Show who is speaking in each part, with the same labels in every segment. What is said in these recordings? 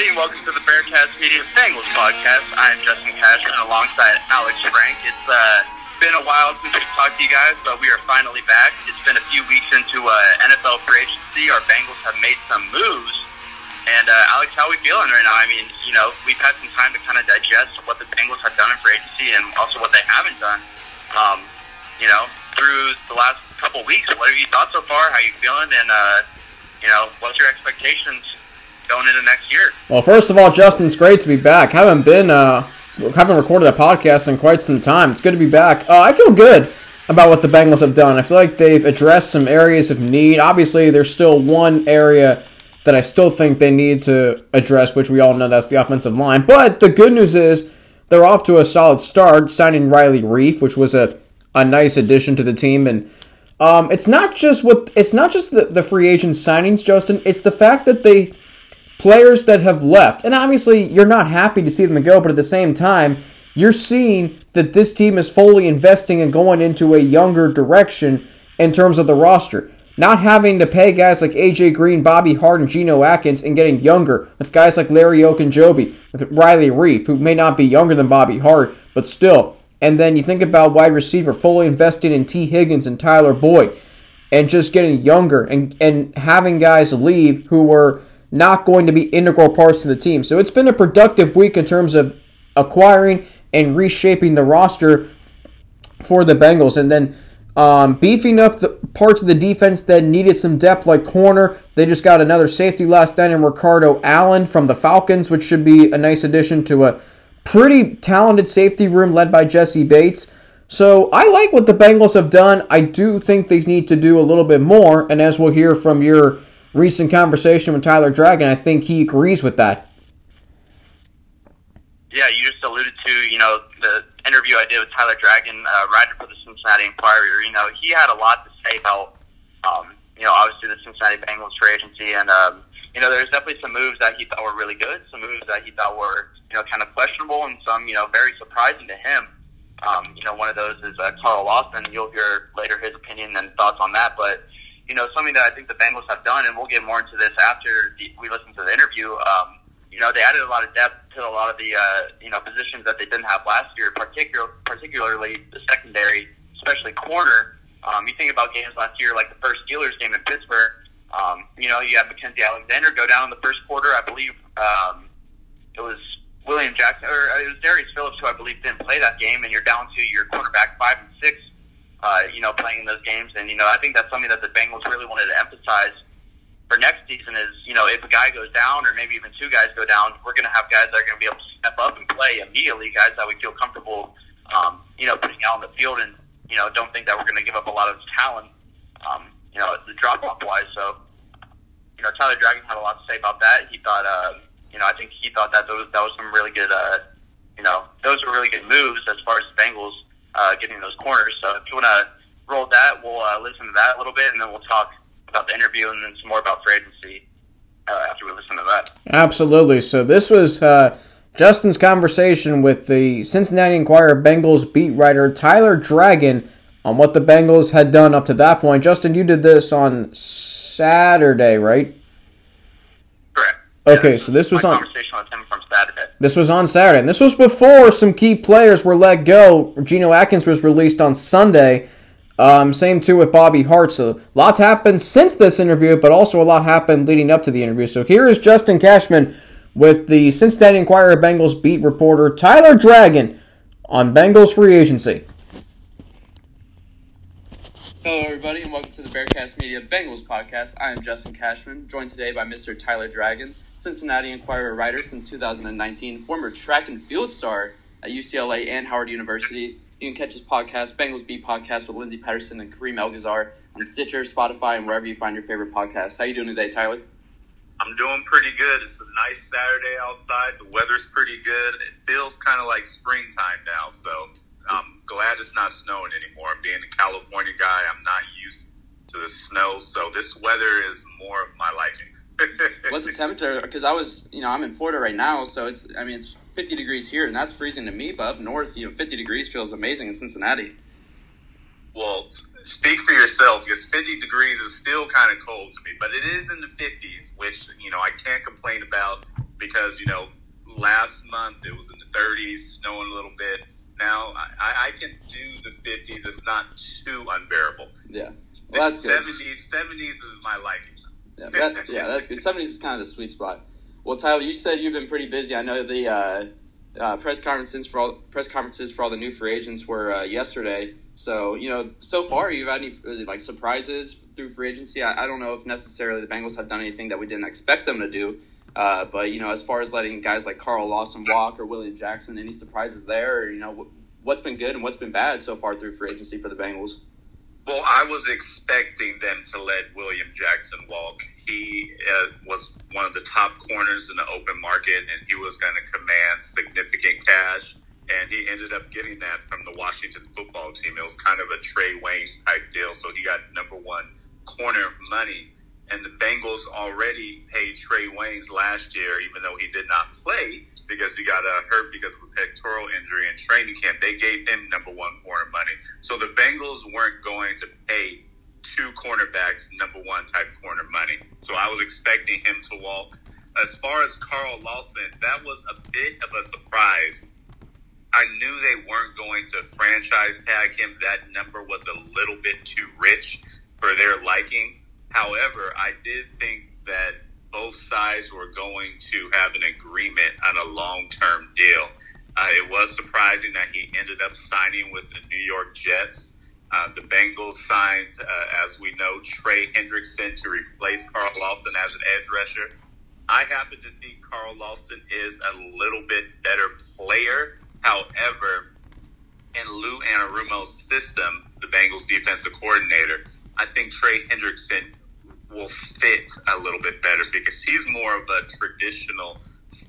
Speaker 1: everybody, and welcome to the Bearcast Media Bengals podcast. I'm Justin Cashman alongside Alex Frank. It's uh, been a while since we've talked to you guys, but we are finally back. It's been a few weeks into uh, NFL free agency. Our Bengals have made some moves. And uh, Alex, how are we feeling right now? I mean, you know, we've had some time to kind of digest what the Bengals have done in free agency and also what they haven't done. Um, you know, through the last couple weeks, what have you thought so far? How are you feeling? And uh, you know, what's your expectations going into next year?
Speaker 2: Well, first of all, Justin, it's great to be back. Haven't been, uh, haven't recorded a podcast in quite some time. It's good to be back. Uh, I feel good about what the Bengals have done. I feel like they've addressed some areas of need. Obviously, there's still one area that I still think they need to address, which we all know that's the offensive line. But the good news is they're off to a solid start, signing Riley Reiff, which was a, a nice addition to the team. And um, it's not just what it's not just the, the free agent signings, Justin. It's the fact that they players that have left, and obviously you're not happy to see them go, but at the same time, you're seeing that this team is fully investing and going into a younger direction in terms of the roster. Not having to pay guys like AJ Green, Bobby Hart, and Geno Atkins and getting younger with guys like Larry Ogunjobi, with Riley Reiff, who may not be younger than Bobby Hart, but still. And then you think about wide receiver, fully investing in Tee Higgins and Tyler Boyd, and just getting younger and, and having guys leave who were not going to be integral parts to the team. So it's been a productive week in terms of acquiring and reshaping the roster for the Bengals. And then um, beefing up the parts of the defense that needed some depth, like corner. They just got another safety last night in Ricardo Allen from the Falcons, which should be a nice addition to a pretty talented safety room led by Jessie Bates. So I like what the Bengals have done. I do think they need to do a little bit more, and as we'll hear from your recent conversation with Tyler Dragon, I think he agrees with that.
Speaker 1: Yeah, you just alluded to, you know, the interview I did with Tyler Dragon, uh, writer for the Cincinnati Enquirer. You know, he had a lot to say about, um, you know, obviously the Cincinnati Bengals free agency, and um, you know, there's definitely some moves that he thought were really good, some moves that he thought were, you know, kind of questionable, and some, you know, very surprising to him. Um, you know, one of those is uh, Carl Lawson. You'll hear later his opinion and thoughts on that, but you know, something that I think the Bengals have done, and we'll get more into this after the, we listen to the interview. Um, you know, they added a lot of depth to a lot of the uh, you know positions that they didn't have last year, particular, particularly the secondary, especially corner. Um, you think about games last year, like the first Steelers game in Pittsburgh. Um, you know, you have Mackensie Alexander go down in the first quarter. I believe um, it was William Jackson, or it was Darius Phillips, who I believe didn't play that game, and you're down to your quarterback five and six uh, you know, playing in those games. And, you know, I think that's something that the Bengals really wanted to emphasize for next season is, you know, if a guy goes down or maybe even two guys go down, we're going to have guys that are going to be able to step up and play immediately, guys that we feel comfortable, um, you know, putting out on the field and, you know, don't think that we're going to give up a lot of talent, um, you know, the drop off wise. So, you know, Tyler Dragon had a lot to say about that. He thought, uh, you know, I think he thought that those, that was some really good, uh, you know, those were really good moves as far as the Bengals uh, getting those corners. So if you want to roll that, we'll uh, listen to that a little bit, and then we'll talk about the interview and then some more about free agency uh, after we listen to that.
Speaker 2: Absolutely. So this was uh, Justin's conversation with the Cincinnati Enquirer Bengals beat writer Tyler Dragon on what the Bengals had done up to that point. Justin, you did this on Saturday, right?
Speaker 1: Correct.
Speaker 2: Okay, yeah, so this was
Speaker 1: on
Speaker 2: conversation
Speaker 1: with him from Saturday.
Speaker 2: This was on Saturday, and this was before some key players were let go. Geno Atkins was released on Sunday. Um, same too with Bobby Hart. So lots happened since this interview, but also a lot happened leading up to the interview. So here is Justin Cashman with the Cincinnati Enquirer Bengals beat reporter Tyler Dragon on Bengals free agency.
Speaker 3: Hello, everybody, and welcome to the Bearcast Media Bengals podcast. I am Justin Cashman, joined today by Mr. Tyler Dragon. Cincinnati Enquirer writer since 2019, former track and field star at UCLA and Howard University. You can catch his podcast, Bengals Beat Podcast, with Lindsey Patterson and Kareem Elgazzar on Stitcher, Spotify, and wherever you find your favorite podcasts. How you doing today, Tyler?
Speaker 4: I'm doing pretty good. It's a nice Saturday outside. The weather's pretty good. It feels kind of like springtime now, so I'm glad it's not snowing anymore. Being a California guy, I'm not used to the snow, so this weather is more of my liking.
Speaker 3: What's the temperature? Because I was, you know, I'm in Florida right now, so it's, I mean, it's 50 degrees here, and that's freezing to me. But up north, you know, 50 degrees feels amazing in Cincinnati.
Speaker 4: Well, speak for yourself, because 50 degrees is still kind of cold to me, but it is in the 50s, which you know I can't complain about. because you know last month it was in the 30s, snowing a little bit. Now I, I can do the 50s. It's not too unbearable.
Speaker 3: Yeah, well, that's good.
Speaker 4: 70s, 70s is my liking.
Speaker 3: Yeah, that, yeah, that's good. 70s is kind of the sweet spot. Well, Tyler, you said you've been pretty busy. I know the uh, uh, press conferences for all press conferences for all the new free agents were uh, yesterday. So you know, so far you've had any like surprises through free agency? I, I, don't know if necessarily the Bengals have done anything that we didn't expect them to do. Uh, but you know, as far as letting guys like Carl Lawson walk or William Jackson, any surprises there? Or, you know, what's been good and what's been bad so far through free agency for the Bengals?
Speaker 4: Well, I was expecting them to let William Jackson walk. He uh, was one of the top corners in the open market, and he was going to command significant cash. And he ended up getting that from the Washington football team. It was kind of a Trae Waynes type deal. So he got number one corner money and the Bengals already paid Trae Waynes last year, even though he did not play because he got uh, hurt because of a pectoral injury in training camp. They gave him number one corner money. So the Bengals weren't going to pay two cornerbacks number one type corner money. So I was expecting him to walk. As far as Carl Lawson, that was a bit of a surprise. I knew they weren't going to franchise tag him. That number was a little bit too rich for their liking. However, I did think that both sides were going to have an agreement on a long term deal. Uh, it was surprising that he ended up signing with the New York Jets. Uh, the Bengals signed, uh, as we know, Trey Hendrickson to replace Carl Lawson as an edge rusher. I happen to think Carl Lawson is a little bit better player. However, in Lou Anarumo's system, the Bengals defensive coordinator, I think Trey Hendrickson will fit a little bit better because he's more of a traditional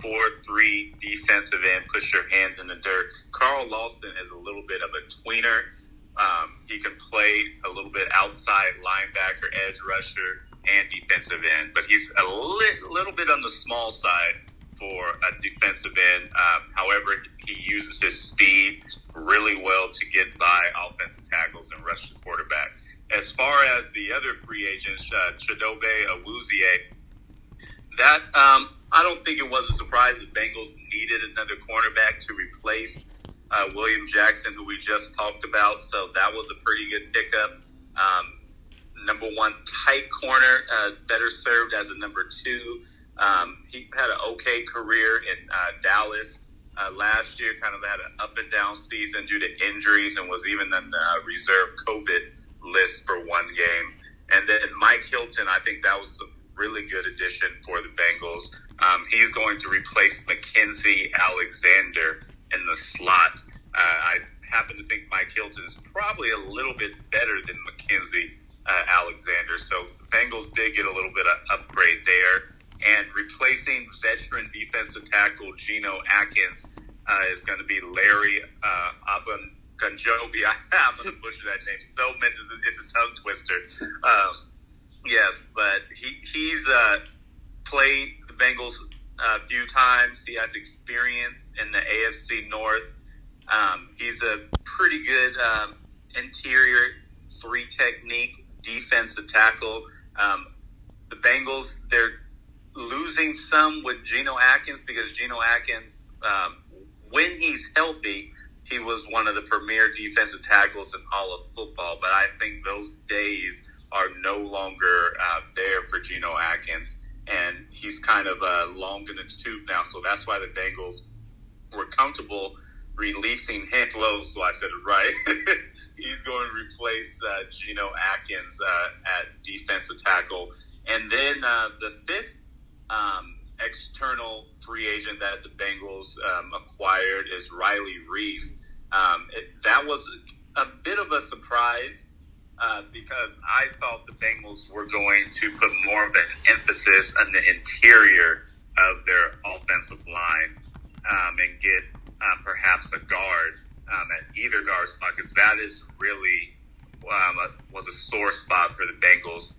Speaker 4: four-three defensive end, push your hands in the dirt. Carl Lawson is a little bit of a tweener. Um, he can play a little bit outside linebacker, edge rusher, and defensive end, but he's a li- little bit on the small side for a defensive end. Um, however, he uses his speed really well to get by offensive tackles and rush the quarterback. As far as the other free agents, uh, Chidobe Awuzie, that um, I don't think it was a surprise that Bengals needed another cornerback to replace uh, William Jackson, who we just talked about. So that was a pretty good pickup. Um, number one tight corner, uh, better served as a number two. Um, he had an okay career in uh, Dallas uh, last year. Kind of had an up and down season due to injuries, and was even in the reserve COVID list for one game. And then Mike Hilton, I think that was a really good addition for the Bengals. Um, he's going to replace Mackensie Alexander in the slot. Uh, I happen to think Mike Hilton is probably a little bit better than Mackensie uh, Alexander. So the Bengals did get a little bit of upgrade there. And replacing veteran defensive tackle Geno Atkins uh, is going to be Larry uh, Abun Gunjobi. I, am going to butcher that name so many. It's a tongue twister. Um, yes, but he he's uh, played the Bengals a few times. He has experience in the AFC North. Um, he's a pretty good um, interior three technique defensive tackle. Um, the Bengals they're losing some with Geno Atkins because Geno Atkins, um, when he's healthy, he was one of the premier defensive tackles in all of football. But I think those days are no longer uh, there for Geno Atkins, and he's kind of uh, long in the tooth now. So that's why the Bengals were comfortable releasing Henslow. So I said it right. he's going to replace uh, Geno Atkins uh, at defensive tackle, and then uh, the fifth. Um, external free agent that the Bengals um, acquired is Riley Reiff. Um, it, that was a bit of a surprise uh, because I thought the Bengals were going to put more of an emphasis on the interior of their offensive line um, and get uh, perhaps a guard um, at either guard spot because that is really um, a, was a sore spot for the Bengals.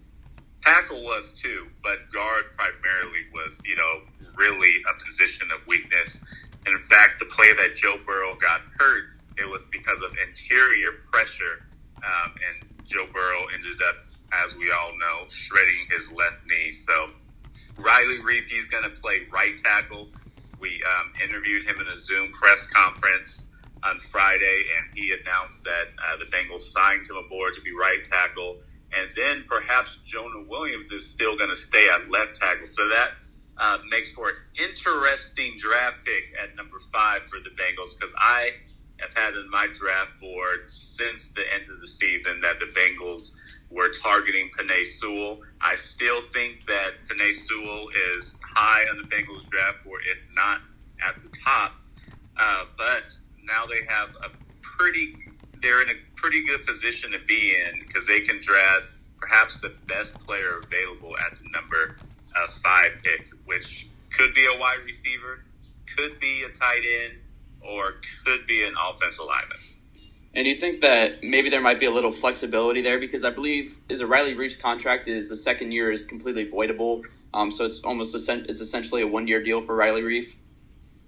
Speaker 4: Tackle was too, but guard primarily was, you know, really a position of weakness. And in fact, the play that Joe Burrow got hurt it was because of interior pressure, um, and Joe Burrow ended up, as we all know, shredding his left knee. So Riley Reiff, he's going to play right tackle. We um, interviewed him in a Zoom press conference on Friday, and he announced that uh, the Bengals signed him aboard to be right tackle. And then perhaps Jonah Williams is still going to stay at left tackle. So that uh, makes for an interesting draft pick at number five for the Bengals because I have had in my draft board since the end of the season that the Bengals were targeting Penei Sewell. I still think that Penei Sewell is high on the Bengals draft board, if not at the top. Uh, but now they have a pretty, they're in a pretty good position to be in because they can draft perhaps the best player available at the number uh, five pick, which could be a wide receiver, could be a tight end, or could be an offensive lineman.
Speaker 3: And do you think that maybe there might be a little flexibility there because I believe is a Riley Reiff's contract is the second year is completely voidable, um, so it's almost a, it's essentially a one year deal for Riley Reiff.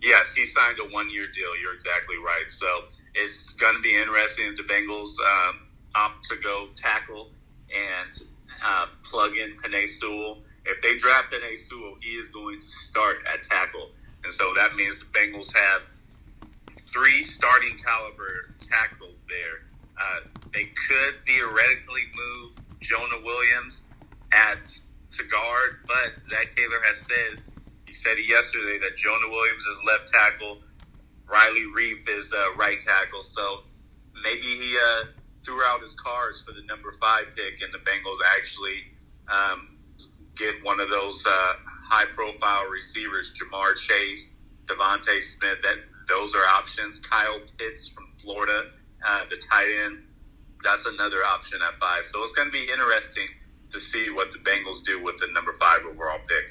Speaker 4: Yes, he signed a one year deal. You're exactly right. So it's going to be interesting if the Bengals um, opt to go tackle and uh, plug in Penei Sewell. If they draft Penei Sewell, he is going to start at tackle, and so that means the Bengals have three starting caliber tackles there. Uh, they could theoretically move Jonah Williams at to guard, but Zac Taylor has said he said yesterday that Jonah Williams is left tackle, Riley Reiff is uh, right tackle. So maybe he uh, threw out his cards for the number five pick, and the Bengals actually um, get one of those uh, high profile receivers, Ja'Marr Chase, DeVonta Smith. That those are options. Kyle Pitts from Florida, uh, the tight end. That's another option at five. So it's going to be interesting to see what the Bengals do with the number five overall pick.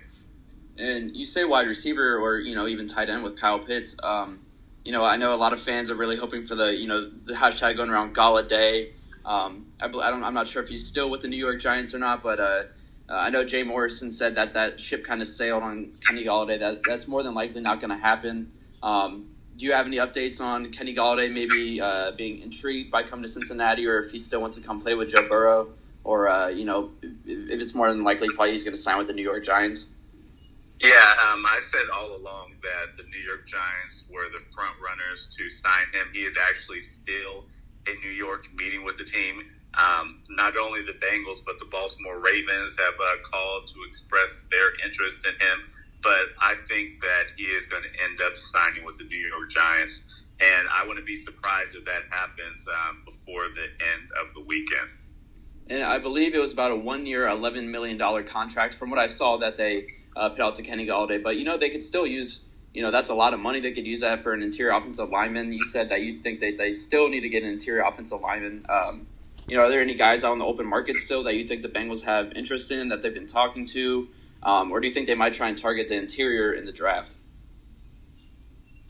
Speaker 3: And you say wide receiver or you know even tight end with Kyle Pitts. Um, you know I know a lot of fans are really hoping for the you know the hashtag going around Golladay. Um, I, I'm not sure if he's still with the New York Giants or not, but uh, uh, I know Jay Morrison said that that ship kind of sailed on Kenny Golladay. That that's more than likely not going to happen. Um, do you have any updates on Kenny Golladay maybe uh, being intrigued by coming to Cincinnati, or if he still wants to come play with Joe Burrow, or uh, you know, if it's more than likely probably he's going to sign with the New York Giants?
Speaker 4: Yeah, um, I've said all along that the New York Giants were the front runners to sign him. He is actually still in New York meeting with the team. Um, not only the Bengals, but the Baltimore Ravens have uh, called to express their interest in him but I think that he is going to end up signing with the New York Giants, and I wouldn't be surprised if that happens um, before the end of the weekend.
Speaker 3: And I believe it was about a one-year, eleven million dollar contract, from what I saw that they uh, put out to Kenny Golladay. But you know, they could still use. You know, that's a lot of money. They could use that for an interior offensive lineman. You said that you think that they still need to get an interior offensive lineman. Um, you know, are there any guys out on the open market still that you think the Bengals have interest in that they've been talking to? Um, or do you think they might try and target the interior in the draft?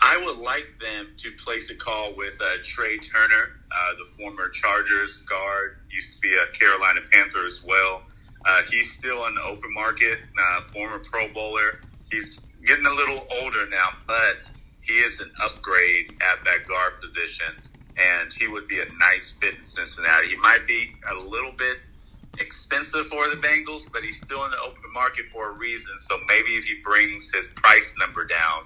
Speaker 4: I would like them to place a call with uh, Trai Turner, uh, the former Chargers guard, used to be a Carolina Panther as well. Uh, he's still on the open market, uh, former Pro Bowler. He's getting a little older now, but he is an upgrade at that guard position, and he would be a nice fit in Cincinnati. He might be a little bit expensive for the Bengals, but he's still in the open market for a reason. So maybe if he brings his price number down,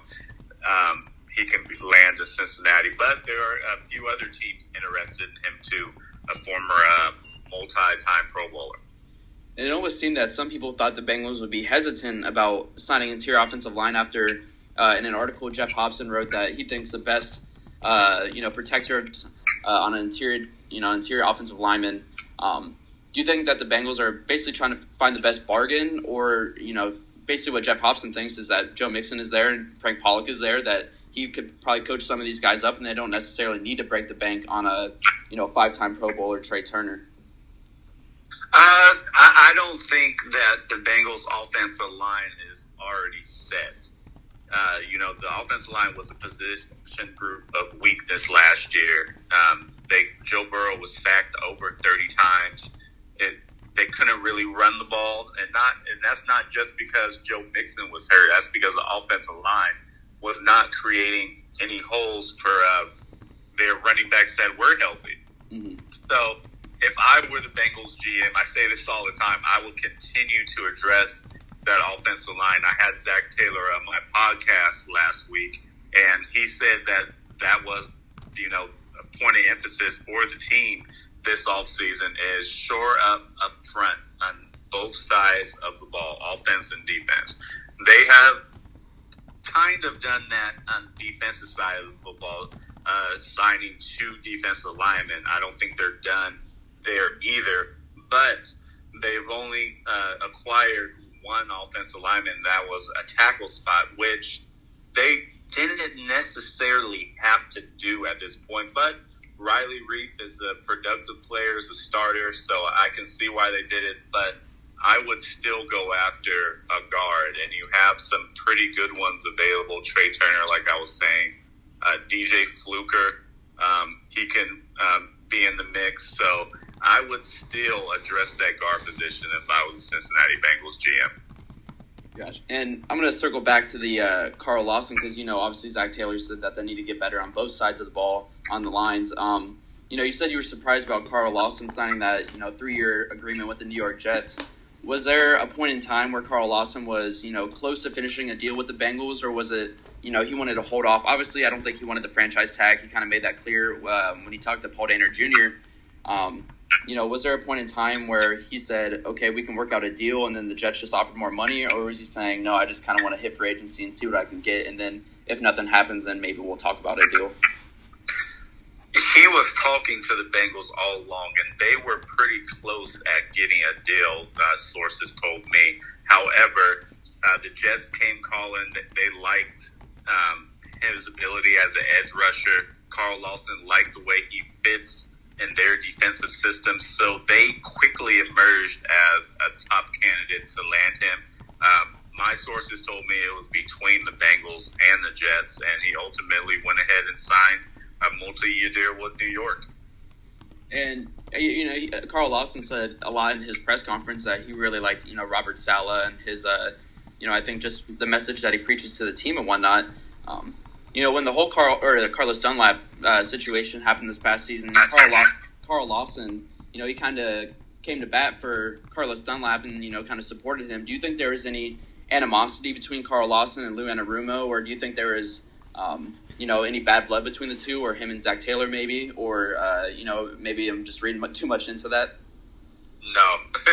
Speaker 4: um, he can land to Cincinnati. But there are a few other teams interested in him too. A former uh, multi-time Pro Bowler.
Speaker 3: And it almost seemed that some people thought the Bengals would be hesitant about signing interior offensive line after, uh, in an article, Geoff Hobson wrote that he thinks the best, uh, you know, protector uh, on an interior, you know, interior offensive lineman um, do you think that the Bengals are basically trying to find the best bargain, or you know, basically what Geoff Hobson thinks is that Joe Mixon is there and Frank Pollack is there, that he could probably coach some of these guys up, and they don't necessarily need to break the bank on a you know five-time Pro Bowler Trai Turner.
Speaker 4: Uh, I, I don't think that the Bengals' offensive line is already set. Uh, you know, the offensive line was a position group of weakness last year. Um, they Joe Burrow was sacked over 30 times it, they couldn't really run the ball, and not and that's not just because Joe Mixon was hurt. That's because the offensive line was not creating any holes for uh, their running backs that were healthy. Mm-hmm. So if I were the Bengals GM, I say this all the time. I will continue to address that offensive line. I had Zac Taylor on my podcast last week, and he said that that was, you know, a point of emphasis for the team this offseason is shore up up front on both sides of the ball, offense and defense. They have kind of done that on the defensive side of the football, uh, signing two defensive linemen. I don't think they're done there either, but they've only uh, acquired one offensive lineman that was a tackle spot, which they didn't necessarily have to do at this point. But Riley Reiff is a productive player, as a starter, so I can see why they did it. But I would still go after a guard, and you have some pretty good ones available. Trai Turner, like I was saying, uh, DJ Fluker, um, he can um, be in the mix. So I would still address that guard position if I was the Cincinnati Bengals GM.
Speaker 3: And I'm going to circle back to the uh, Carl Lawson because you know obviously Zac Taylor said that they need to get better on both sides of the ball on the lines. Um, you know, you said you were surprised about Carl Lawson signing that you know three year agreement with the New York Jets. Was there a point in time where Carl Lawson was you know close to finishing a deal with the Bengals, or was it you know he wanted to hold off? Obviously, I don't think he wanted the franchise tag. He kind of made that clear um, when he talked to Paul Dehner Jr. Um, you know, was there a point in time where he said, okay, we can work out a deal, and then the Jets just offered more money, or was he saying, no, I just kind of want to hit for agency and see what I can get, and then if nothing happens, then maybe we'll talk about a deal?
Speaker 4: He was talking to the Bengals all along, and they were pretty close at getting a deal, uh, sources told me. However, uh, the Jets came calling. They liked um, his ability as an edge rusher. Carl Lawson liked the way he fits in their defensive system. So they quickly emerged as a top candidate to land him. Um, my sources told me it was between the Bengals and the Jets, and he ultimately went ahead and signed a multi-year deal with New York.
Speaker 3: And you know, he, Carl Lawson said a lot in his press conference that he really liked you know Robert Saleh and his uh, you know I think just the message that he preaches to the team and whatnot. Um, you know, when the whole Carl or the Carlos Dunlap uh, situation happened this past season, Carl, Carl Lawson, you know, he kind of came to bat for Carlos Dunlap and you know kind of supported him. Do you think there is any animosity between Carl Lawson and Lou Anarumo, or do you think there is um, you know any bad blood between the two, or him and Zac Taylor maybe, or uh, you know maybe I'm just reading too much into that?
Speaker 4: No,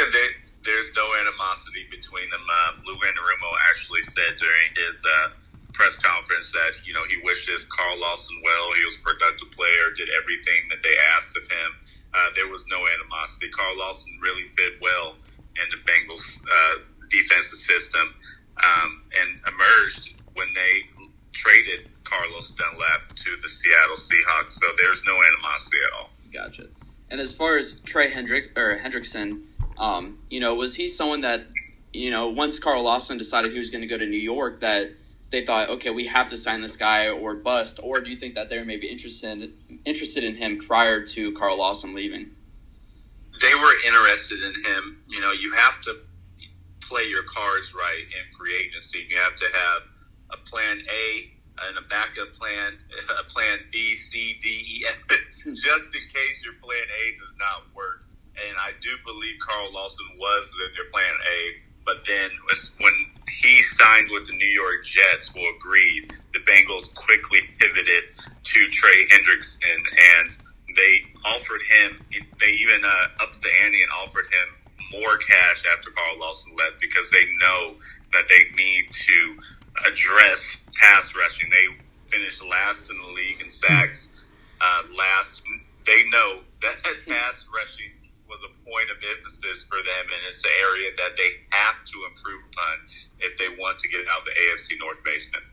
Speaker 4: there's no animosity between them. Uh, Lou Anarumo actually said during his uh, press conference that you know he wishes Carl Lawson well. He was a productive player, did everything that they asked of him. Uh, there was no animosity. Carl Lawson really fit well in the Bengals uh, defensive system um, and emerged when they traded Carlos Dunlap to the Seattle Seahawks. So there's no animosity at all.
Speaker 3: Gotcha. And as far as Trey Hendrick or Hendrickson, um, you know, was he someone that you know once Carl Lawson decided he was going to go to New York that they thought, okay, we have to sign this guy or bust, or do you think that they were maybe interested interested in him prior to Carl Lawson leaving?
Speaker 4: They were interested in him. You know, you have to play your cards right in free agency. You have to have a plan A and a backup plan, a plan B, C, D, E, F, hmm. just in case your plan A does not work. And I do believe Carl Lawson was their plan A but then when he signed with the New York Jets, who agreed, the Bengals quickly pivoted to Trey Hendrickson, and they offered him. They even uh, upped the ante and offered him more cash after Carl Lawson left because they know that they need to address pass rushing. They finished last in the league in sacks. Uh, last, they know that pass rushing was a point of emphasis for them, and it's an area that they have to improve upon if they want to get out of the AFC North basement.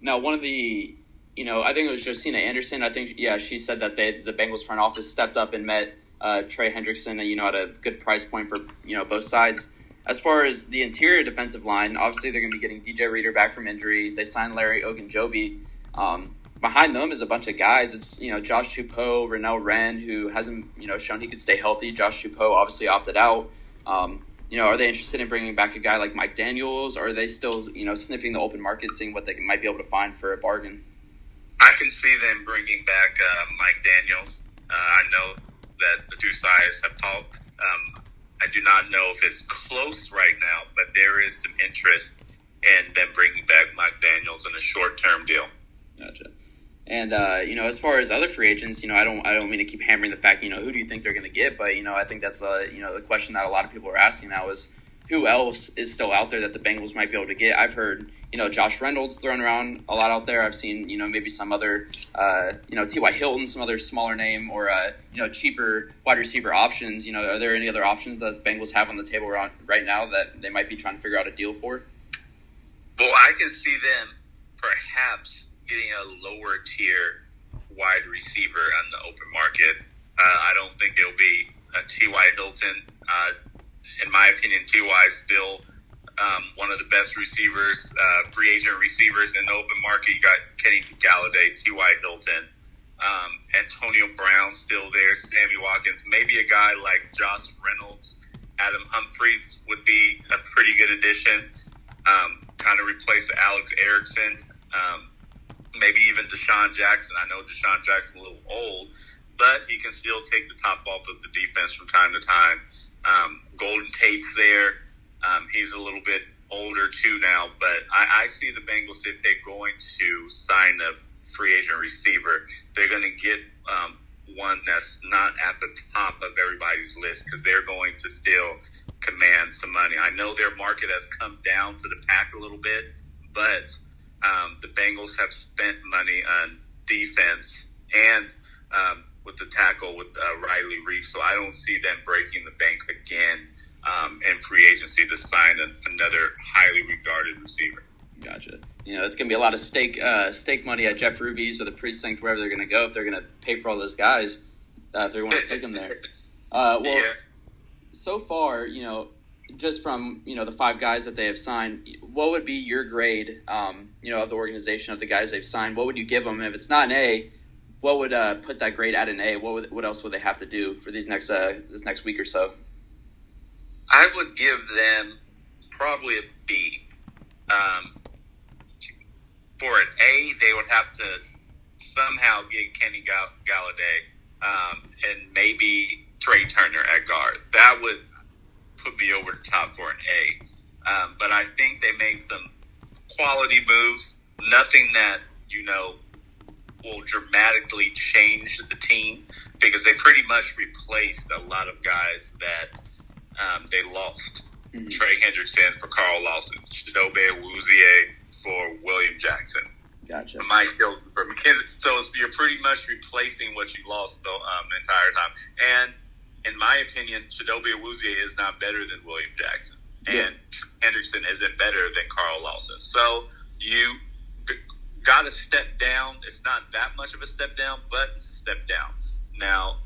Speaker 3: Now, one of the, you know, I think it was Justina Anderson. I think, yeah, she said that they, the Bengals front office stepped up and met uh, Trey Hendrickson, and, you know, at a good price point for you know both sides. As far as the interior defensive line, obviously they're going to be getting DJ Reader back from injury. They signed Larry Ogunjobi. Um, behind them is a bunch of guys. It's you know Josh Tupou, Renell Wren, who hasn't you know shown he could stay healthy. Josh Tupou obviously opted out. Um, you know, are they interested in bringing back a guy like Mike Daniels, or are they still you know sniffing the open market, seeing what they might be able to find for a bargain?
Speaker 4: I can see them bringing back uh, Mike Daniels. Uh, I know that the two sides have talked. Um, I do not know if it's close right now, but there is some interest in them bringing back Mike Daniels in a short term deal.
Speaker 3: Gotcha. And uh, you know, as far as other free agents, you know, I don't, I don't mean to keep hammering the fact, you know, who do you think they're going to get? But you know, I think that's, uh, you know, the question that a lot of people are asking now is, who else is still out there that the Bengals might be able to get. I've heard, you know, Josh Reynolds thrown around a lot out there. I've seen, you know, maybe some other, uh, you know, T.Y. Hilton, some other smaller name or, uh, you know, cheaper wide receiver options. You know, are there any other options that Bengals have on the table right now that they might be trying to figure out a deal for?
Speaker 4: Well, I can see them perhaps getting a lower tier wide receiver on the open market. Uh, I don't think it'll be T.Y. Hilton. Uh, in my opinion, Ty is still um, one of the best receivers, uh, free agent receivers in the open market. You got Kenny Golladay, T.Y. Hilton, um, Antonio Brown still there, Sammy Watkins, maybe a guy like Josh Reynolds, Adam Humphries would be a pretty good addition. Um, kind of replace Alex Erickson, um, maybe even DeSean Jackson. I know DeSean Jackson's a little old, but he can still take the top off of the defense from time to time. Um, Golden Tate's there. Um, he's a little bit older too now, but I, I see the Bengals if they're going to sign a free agent receiver, they're going to get um, one that's not at the top of everybody's list because they're going to still command some money. I know their market has come down to the pack a little bit, but um, the Bengals have spent money on defense and um, with the tackle with uh, Riley Reiff, so I don't see them breaking the bank again um, in free agency to sign an, another highly regarded receiver.
Speaker 3: Gotcha. You know, it's going to be a lot of steak uh, steak money at Jeff Ruby's or the precinct, wherever they're going to go, if they're going to pay for all those guys, uh, if they want to take them there. Uh, well, yeah. so far, you know, just from you know the five guys that they have signed, what would be your grade, um, you know, of the organization of the guys they've signed? What would you give them? And if it's not an A, what would uh, put that grade at an A? What would, what else would they have to do for these next uh, this next week or so?
Speaker 4: I would give them probably a B. Um, for an A, they would have to somehow get Kenny Golladay um, and maybe Trai Turner at guard. That would put me over the top for an A. Um, but I think they made some quality moves. Nothing that you know will dramatically change the team because they pretty much replaced a lot of guys that um, they lost. Mm-hmm. Trey Hendrickson for Carl Lawson, Chidobe Awuzie for William Jackson.
Speaker 3: Gotcha.
Speaker 4: Mike Hill for Mackensie. So you're pretty much replacing what you lost the, um, entire time. And in my opinion, Chidobe Awuzie is not better than William Jackson. And yeah. Hendrickson isn't better than Carl Lawson. So you got to step down. It's not that much of a step down, but it's a step down. Now,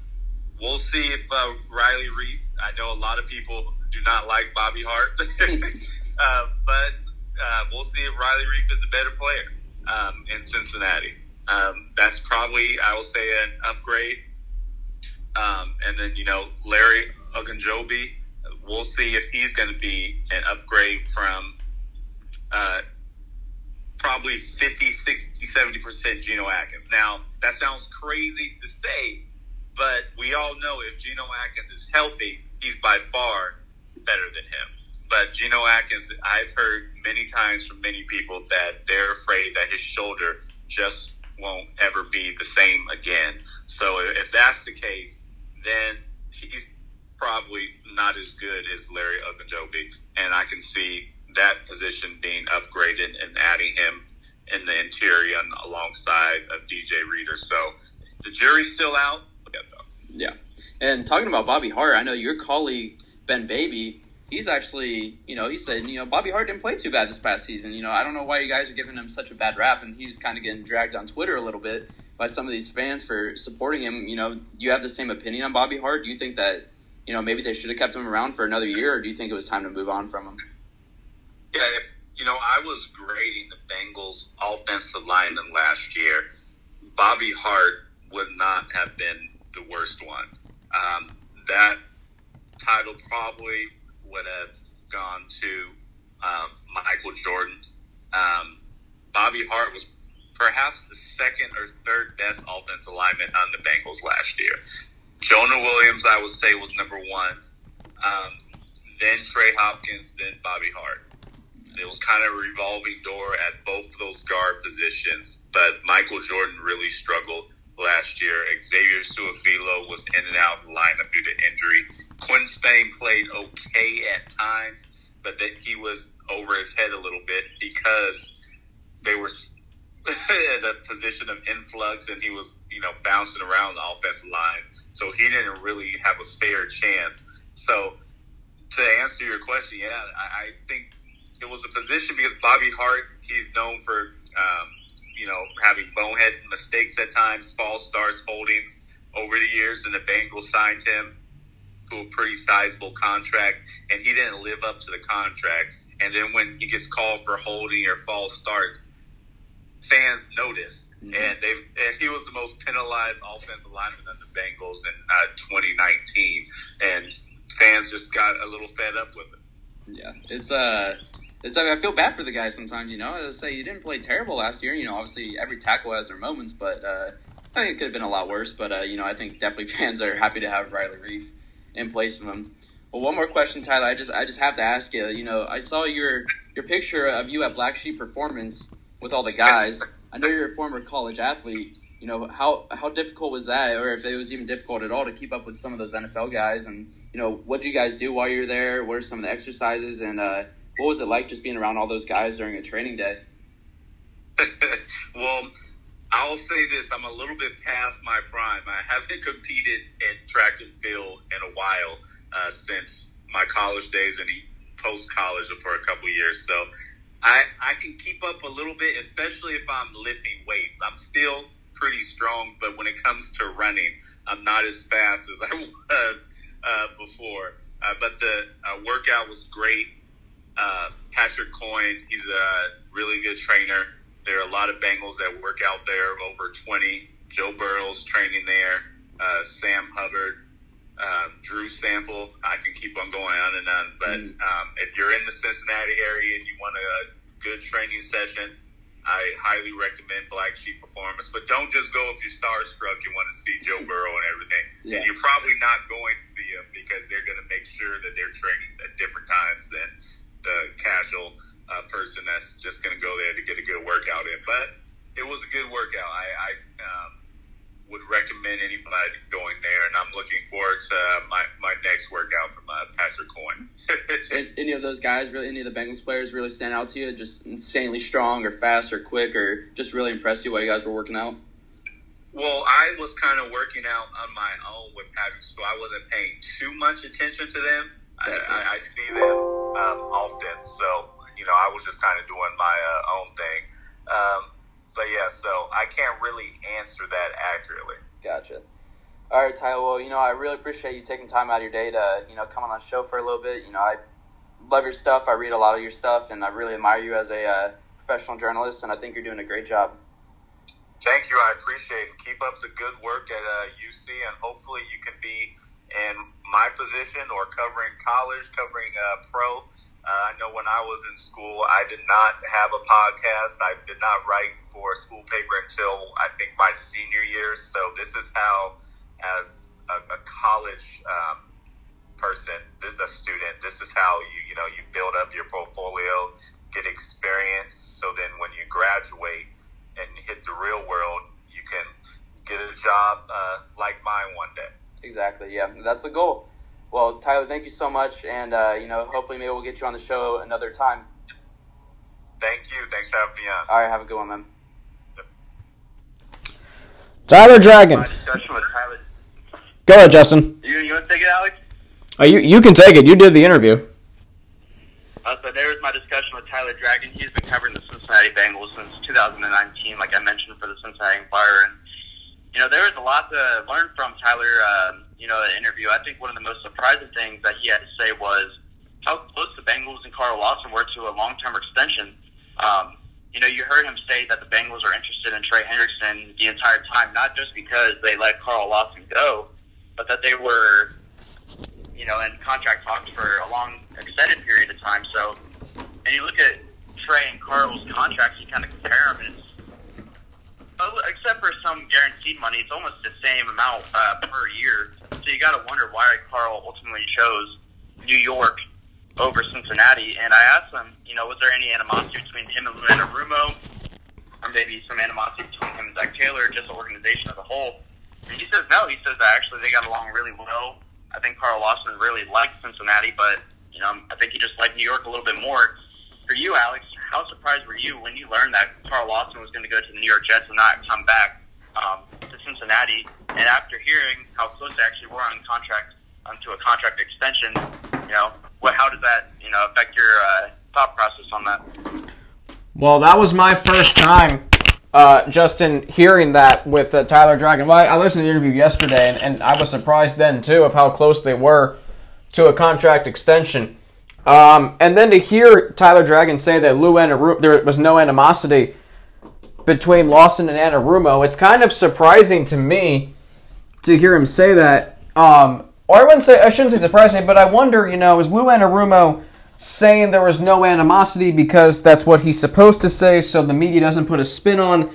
Speaker 4: we'll see if uh, Riley Reiff. I know a lot of people do not like Bobby Hart, uh, but uh, we'll see if Riley Reiff is a better player um, in Cincinnati. Um, that's probably, I will say, an upgrade. Um, and then, you know, Larry Ogunjobi, we'll see if he's going to be an upgrade from uh, probably 50, 60, 70% Geno Atkins. Now, that sounds crazy to say, but we all know if Geno Atkins is healthy, he's by far better than him. But Geno Atkins, I've heard many times from many people that they're afraid that his shoulder just won't ever be the same again. So if that's the case, then he's probably not as good as Larry Ogunjobi. And I can see that position being upgraded and adding him in the interior and alongside of DJ Reader. So the jury's still out.
Speaker 3: Yeah. And talking about Bobby Hart, I know your colleague Ben Baby, he's actually, you know, he said, you know, Bobby Hart didn't play too bad this past season. You know, I don't know why you guys are giving him such a bad rap, and he's kind of getting dragged on Twitter a little bit by some of these fans for supporting him. You know, do you have the same opinion on Bobby Hart? Do you think that, you know, maybe they should have kept him around for another year, or do you think it was time to move on from him?
Speaker 4: Yeah, if, you know, I was grading the Bengals offensive lineman last year. Bobby Hart would not have been the worst one. Um, that title probably would have gone to um, Michael Jordan. Um, Bobby Hart was perhaps the second or third best offensive lineman on the Bengals last year. Jonah Williams, I would say, was number one. Um, then Trey Hopkins, then Bobby Hart. It was kind of a revolving door at both of those guard positions, but Michael Jordan really struggled last year. Xavier Su'a-Filo was in and out of the lineup due to injury. Quinn Spain played okay at times, but that he was over his head a little bit because they were at a position of influx and he was, you know, bouncing around the offensive line. So he didn't really have a fair chance. So to answer your question, yeah, I, I think it was a position because Bobby Hart, he's known for, um, you know, having bonehead mistakes at times, false starts, holdings over the years, and the Bengals signed him to a pretty sizable contract, and he didn't live up to the contract. And then when he gets called for holding or false starts, fans notice, mm-hmm. and they and he was the most penalized offensive lineman in the Bengals in uh, 2019, and fans just got a little fed up with it.
Speaker 3: Yeah, it's uh. It's, I, mean, I feel bad for the guy sometimes, you know. I say you didn't play terrible last year. You know, obviously every tackle has their moments, but uh, I think it could have been a lot worse. But uh, you know, I think definitely fans are happy to have Riley Reiff in place of him. Well, one more question, Tyler. I just I just have to ask you. You know, I saw your your picture of you at Black Sheep Performance with all the guys. I know you're a former college athlete. You know how how difficult was that, or if it was even difficult at all to keep up with some of those NFL guys? And you know, what did you guys do while you're there? What are some of the exercises, and uh, what was it like just being around all those guys during a training day?
Speaker 4: well, I'll say this: I'm a little bit past my prime. I haven't competed in track and field in a while uh, since my college days and post college for a couple years. So I I can keep up a little bit, especially if I'm lifting weights. I'm still pretty strong, but when it comes to running, I'm not as fast as I was uh, before. Uh, but the uh, workout was great. Uh, Patrick Coyne, he's a really good trainer. There are a lot of Bengals that work out there, over 20. Joe Burrow's training there. Uh, Sam Hubbard, uh, Drew Sample. I can keep on going on and on. But mm. um, if you're in the Cincinnati area and you want a good training session, I highly recommend Black Sheep Performance. But don't just go if you're starstruck. You want to see Joe Burrow and everything. Yeah. And you're probably not going to see him because they're going to make sure that they're training at different times than the casual uh, person that's just going to go there to get a good workout in. But it was a good workout. I, I um, would recommend anybody going there, and I'm looking forward to uh, my, my next workout from uh, Patrick Coyne.
Speaker 3: any of those guys, really, any of the Bengals players, really stand out to you? Just insanely strong, or fast, or quick, or just really impressed you while you guys were working out?
Speaker 4: Well, I was kind of working out on my own with Patrick, so I wasn't paying too much attention to them. I, I, I see them um, often, so you know, I was just kind of doing my uh, own thing. Um, but yeah, so I can't really answer that accurately.
Speaker 3: Gotcha. All right, Tyler. Well, you know, I really appreciate you taking time out of your day to, you know, come on the show for a little bit. You know, I love your stuff. I read a lot of your stuff, and I really admire you as a uh, professional journalist. And I think you're doing a great job.
Speaker 4: Thank you. I appreciate it. Keep up the good work at uh, UC, and hopefully you can be in my position or covering college, covering uh, pro uh, I know when I was in school, I did not have a podcast. I did not write for a school paper until I think my senior year. So this is how, as a, a college um, person, this is a student, this is how you you know you build up your portfolio, get experience. So then when you graduate and hit the real world, you can get a job uh, like mine one day.
Speaker 3: Exactly. Yeah, that's the goal. Well, Tyler, thank you so much, and uh, you know, hopefully, maybe we'll get you on the show another time.
Speaker 4: Thank you. Thanks for having me on.
Speaker 3: All right, have a good one, man.
Speaker 2: Tyler Dragon.
Speaker 1: Tyler.
Speaker 2: Go ahead, Justin.
Speaker 1: You, you want to take it, Alex?
Speaker 2: Uh, you you can take it. You did the interview.
Speaker 1: Uh, so there was my discussion with Tyler Dragon. He's been covering the Cincinnati Bengals since 2019, like I mentioned for the Cincinnati Enquirer, and you know there was a lot to learn from Tyler. Um, you know, the interview, I think one of the most surprising things that he had to say was how close the Bengals and Carl Lawson were to a long-term extension. Um, you know, you heard him say that the Bengals are interested in Trey Hendrickson the entire time, not just because they let Carl Lawson go, but that they were, you know, in contract talks for a long, extended period of time. So, and you look at Trey and Carl's contracts, you kind of compare them, and it's except for some guaranteed money, it's almost the same amount uh, per year. So you got to wonder why Carl ultimately chose New York over Cincinnati, and I asked him, you know, was there any animosity between him and Lou Anarumo, or maybe some animosity between him and Zac Taylor, just the organization as a whole? And he says no. He says that actually they got along really well. I think Carl Lawson really liked Cincinnati, but you know, I think he just liked New York a little bit more. For you, Alex, how surprised were you when you learned that Carl Lawson was going to go to the New York Jets and not come back um, to Cincinnati? And after hearing how close they actually were on contract onto a contract extension, you know, what how does that you know affect your uh, thought process on that?
Speaker 2: Well, that was my first time, uh, Justin, hearing that with uh, Tyler Dragon. Well, I, listened to the interview yesterday, and, and I was surprised then too of how close they were to a contract extension. Um, and then to hear Tyler Dragon say that Lou Anarumo, there was no animosity between Lawson and Anarumo, it's kind of surprising to me to hear him say that. Um, or I wouldn't say I shouldn't say surprising, but I wonder, you know, is Lou Anarumo saying there was no animosity because that's what he's supposed to say, so the media doesn't put a spin on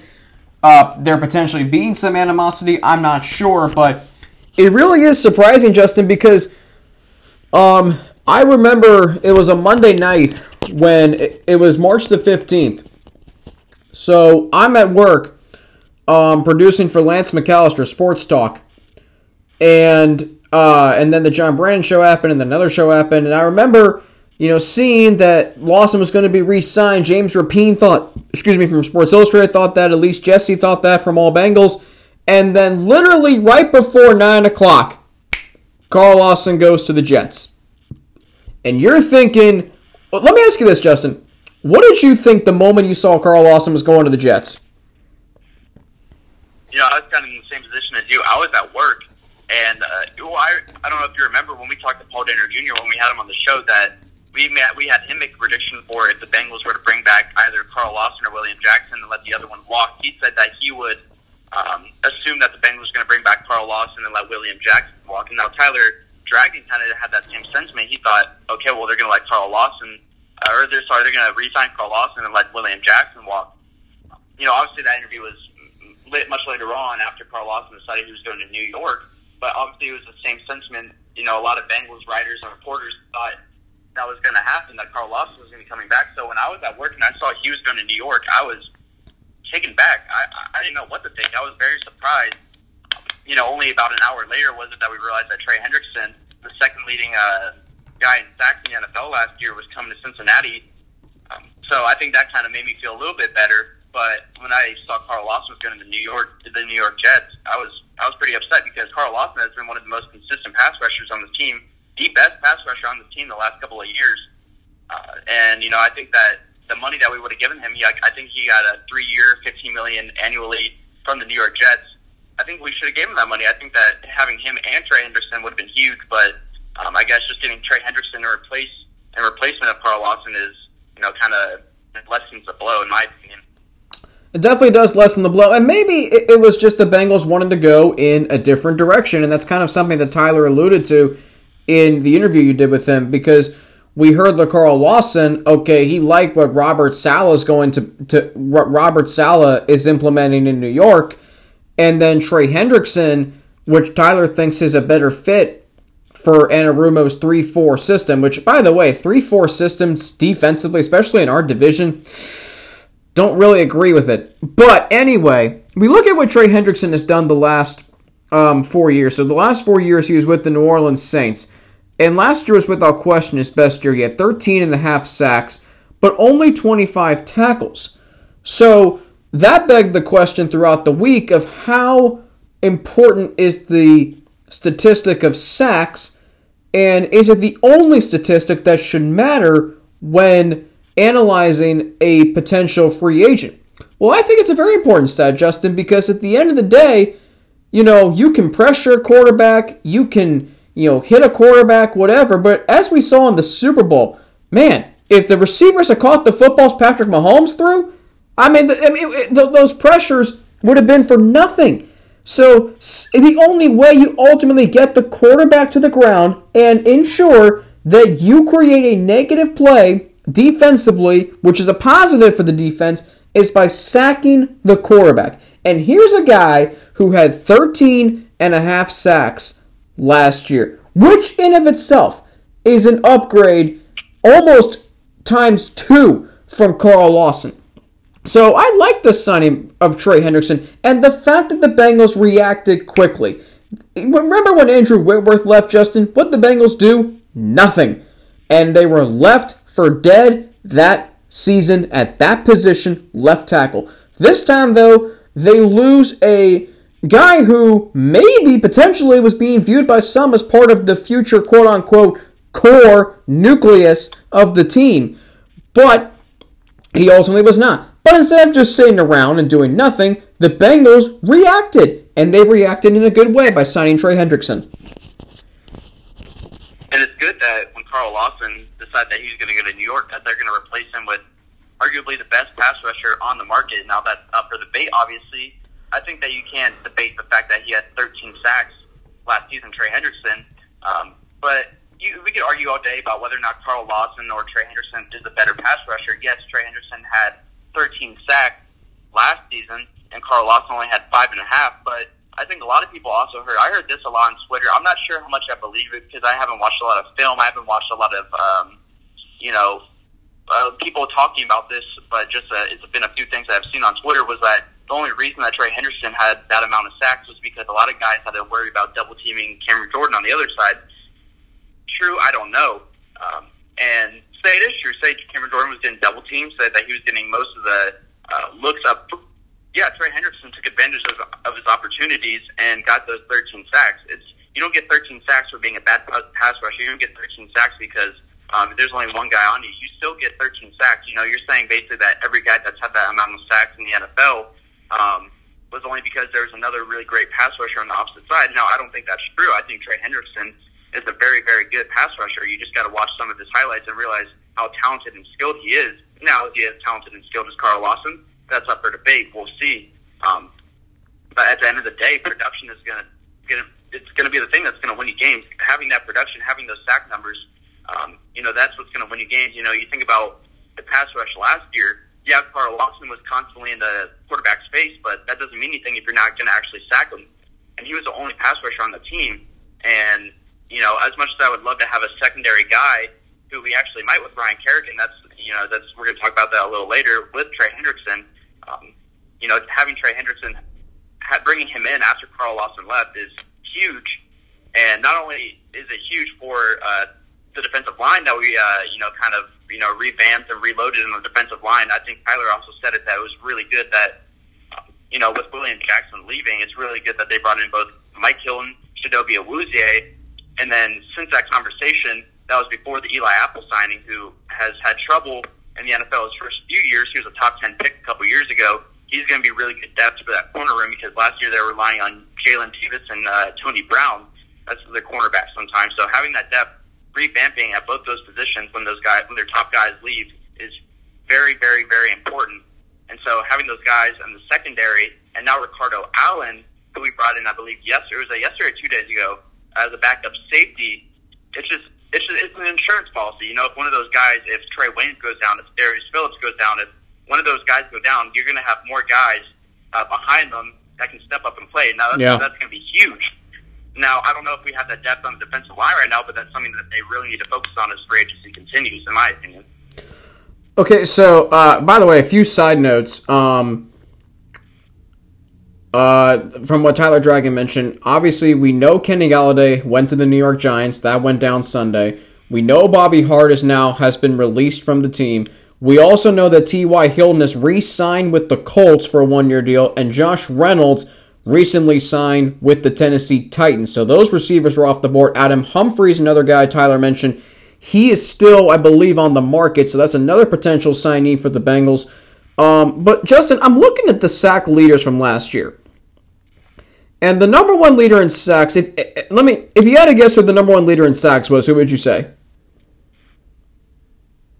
Speaker 2: uh, there potentially being some animosity? I'm not sure, but it really is surprising, Justin, because um, I remember it was a Monday night when it, it was March the 15th. So I'm at work um, producing for Lance McAllister Sports Talk. And uh, and then the John Brandon show happened, and another show happened. And I remember, you know, seeing that Lawson was going to be re-signed. James Rapien thought, excuse me, from Sports Illustrated thought that. At least Jesse thought that from All Bengals. And then literally right before 9 o'clock, Carl Lawson goes to the Jets. And you're thinking, well, let me ask you this, Justin. What did you think the moment you saw Carl Lawson was going to the Jets?
Speaker 1: You know, I was kind of in the same position as you. I was at work, and uh, well, I I don't know if you remember when we talked to Paul Dehner Jr. when we had him on the show that we met, we had him make a prediction for if the Bengals were to bring back either Carl Lawson or William Jackson and let the other one walk. He said that he would um, assume that the Bengals were going to bring back Carl Lawson and let William Jackson walk. And now Tyler Dragon kind of had that same sentiment. He thought, okay, well they're going to let Carl Lawson, uh, or they're sorry, they're going to re-sign Carl Lawson and let William Jackson walk. You know, obviously that interview was lit much later on after Carl Lawson decided he was going to New York. But obviously it was the same sentiment. You know, a lot of Bengals writers and reporters thought that was going to happen, that Carl Lawson was going to be coming back. So when I was at work and I saw he was going to New York, I was taken back. I, I didn't know what to think. I was very surprised. You know, only about an hour later was it that we realized that Trey Hendrickson, the second leading uh, guy in sacks in the NFL last year, was coming to Cincinnati. Um, so I think that kind of made me feel a little bit better. But when I saw Carl Lawson was going to the New York the New York Jets, I was I was pretty upset because Carl Lawson has been one of the most consistent pass rushers on the team, the best pass rusher on the team the last couple of years. Uh, and you know, I think that the money that we would have given him, he, I, I think he got a three-year, fifteen million annually from the New York Jets. I think we should have given him that money. I think that having him and Trey Henderson would have been huge, but um, I guess just getting Trey Henderson to replace in replacement of Carl Lawson is, you know, kind of lessens the blow in my opinion.
Speaker 2: It definitely does lessen the blow, and maybe it, it was just the Bengals wanted to go in a different direction, and that's kind of something that Tyler alluded to in the interview you did with him because we heard the Carl Lawson. Okay, he liked what Robert Saleh is going to to Robert Saleh is implementing in New York, and then Trey Hendrickson, which Tyler thinks is a better fit for Anarumo's three four system. Which, by the way, three four systems defensively, especially in our division, don't really agree with it. But anyway, we look at what Trey Hendrickson has done the last um, four years. So the last four years he was with the New Orleans Saints. And last year was without question his best year. He had 13 and a half sacks, but only 25 tackles. So that begged the question throughout the week of how important is the statistic of sacks, and is it the only statistic that should matter when analyzing a potential free agent? Well, I think it's a very important stat, Justin, because at the end of the day, you know, you can pressure a quarterback, you can, you know, hit a quarterback, whatever, but as we saw in the Super Bowl, man, if the receivers had caught the footballs Patrick Mahomes threw, I mean, the, I mean those pressures would have been for nothing. So the only way you ultimately get the quarterback to the ground and ensure that you create a negative play defensively, which is a positive for the defense, is by sacking the quarterback. And here's a guy who had 13 and a half sacks last year, which in of itself is an upgrade almost times two from Carl Lawson. So I like the signing of Trey Hendrickson and the fact that the Bengals reacted quickly. Remember when Andrew Whitworth left, Justin? What the Bengals do? Nothing. And they were left for dead that season at that position, left tackle. This time, though, they lose a guy who maybe potentially was being viewed by some as part of the future quote unquote core nucleus of the team. But he ultimately was not. But instead of just sitting around and doing nothing, the Bengals reacted. And they reacted in a good way by signing Trey Hendrickson.
Speaker 1: And it's good that when Carl Lawson decided that he was going to go to New York, that they're going to replace him with arguably the best pass rusher on the market. Now that's up for debate, obviously. I think that you can't debate the fact that he had 13 sacks last season, Trey Hendrickson. Um, but you, we could argue all day about whether or not Carl Lawson or Trey Henderson is a better pass rusher. Yes, Trey Henderson had 13 sacks last season, and Carl Lawson only had five and a half. But I think a lot of people also heard. I heard this a lot on Twitter. I'm not sure how much I believe it because I haven't watched a lot of film. I haven't watched a lot of, um, you know, uh, people talking about this. But just uh, it's been a few things that I've seen on Twitter was that the only reason that Trey Henderson had that amount of sacks was because a lot of guys had to worry about double teaming Cameron Jordan on the other side true? I don't know. Um, and say it is true. Say Cameron Jordan was getting double teamed. Said that he was getting most of the uh, looks up. Yeah, Trey Henderson took advantage of, of his opportunities and got those 13 sacks. It's you don't get 13 sacks for being a bad pass rusher. You don't get 13 sacks because um, if there's only one guy on you. You still get 13 sacks. You know, you're saying basically that every guy that's had that amount of sacks in the NFL um, was only because there's another really great pass rusher on the opposite side. Now, I don't think that's true. I think Trey Henderson is a very, very good pass rusher. You just got to watch some of his highlights and realize how talented and skilled he is. Now, is he as talented and skilled as Carl Lawson? That's up for debate. We'll see. Um, but at the end of the day, production is going gonna, it's going to be the thing that's going to win you games. Having that production, having those sack numbers, um, you know, that's what's going to win you games. You know, you think about the pass rush last year. Yeah, Carl Lawson was constantly in the quarterback's face, but that doesn't mean anything if you're not going to actually sack him. And he was the only pass rusher on the team. And you know, as much as I would love to have a secondary guy who we actually might with Ryan Kerrigan, that's you know, that's we're going to talk about that a little later with Trey Hendrickson. Um, you know, having Trey Hendrickson, bringing him in after Carl Lawson left is huge, and not only is it huge for uh, the defensive line that we uh, you know kind of you know revamped and reloaded in the defensive line. I think Tyler also said it that it was really good that you know with William Jackson leaving, it's really good that they brought in both Mike Hilton, Chidobe Awuzie, and then since that conversation, that was before the Eli Apple signing, who has had trouble in the NFL his first few years. He was a top 10 pick a couple years ago. He's going to be really good depth for that corner room because last year they were relying on Jalen Davis and uh, Tony Brown. That's their cornerback sometimes. So having that depth, revamping at both those positions when those guys, when their top guys leave, is very, very, very important. And so having those guys in the secondary, and now Ricardo Allen, who we brought in, I believe, yesterday, it was a yesterday or two days ago, as a backup safety, it's just it's just, it's an insurance policy. You know, if one of those guys, if Trey Waynes goes down, if Darius Phillips goes down, if one of those guys go down, you're going to have more guys uh, behind them that can step up and play. Now that's, yeah. that's going to be huge. Now I don't know if we have that depth on the defensive line right now, but that's something that they really need to focus on as free agency continues, in my opinion.
Speaker 2: Okay, so uh, by the way, a few side notes. Um, uh, from what Tyler Dragon mentioned, obviously we know Kenny Golladay went to the New York Giants. That went down Sunday. We know Bobby Hart is now has been released from the team. We also know that T.Y. Hilton has re-signed with the Colts for a one-year deal, and Josh Reynolds recently signed with the Tennessee Titans. So those receivers are off the board. Adam Humphries, another guy Tyler mentioned, he is still, I believe, on the market. So that's another potential signee for the Bengals. Um, but Justin, I'm looking at the sack leaders from last year. And the number one leader in sacks, if eh, eh, let me, if you had to guess who the number one leader in sacks was, who would you say?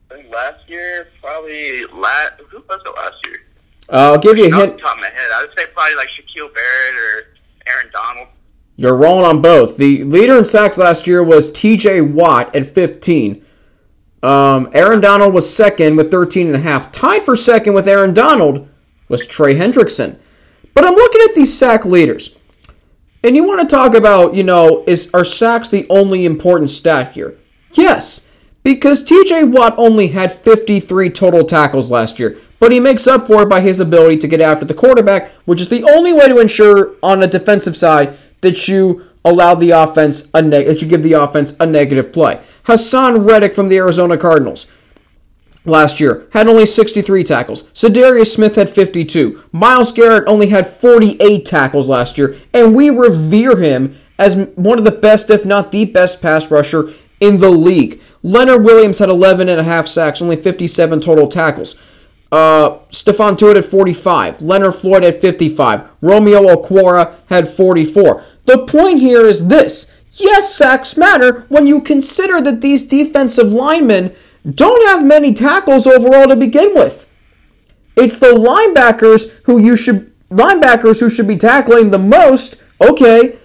Speaker 1: I think last year, probably last. Who was it last year?
Speaker 2: Uh, I'll give you a hint.
Speaker 1: top of my head, I would say probably like Shaquille Barrett or Aaron Donald.
Speaker 2: You're rolling on both. The leader in sacks last year was T.J. Watt at 15. Um, Aaron Donald was second with 13 and a half. Tied for second with Aaron Donald was Trey Hendrickson. But I'm looking at these sack leaders. And you want to talk about, you know, is are sacks the only important stat here? Yes. Because TJ Watt only had 53 total tackles last year, but he makes up for it by his ability to get after the quarterback, which is the only way to ensure on the defensive side that you allow the offense a neg- that you give the offense a negative play. Haason Reddick from the Arizona Cardinals last year had only 63 tackles. Za'Darius Smith had 52. Myles Garrett only had 48 tackles last year, and we revere him as one of the best, if not the best, pass rusher in the league. Leonard Williams had 11 and a half sacks, only 57 total tackles. Uh, Stephon Tuitt had 45. Leonard Floyd at 55. Romeo Okwara had 44. The point here is this. Yes, sacks matter when you consider that these defensive linemen don't have many tackles overall to begin with. It's the linebackers who you should linebackers who should be tackling the most. Okay,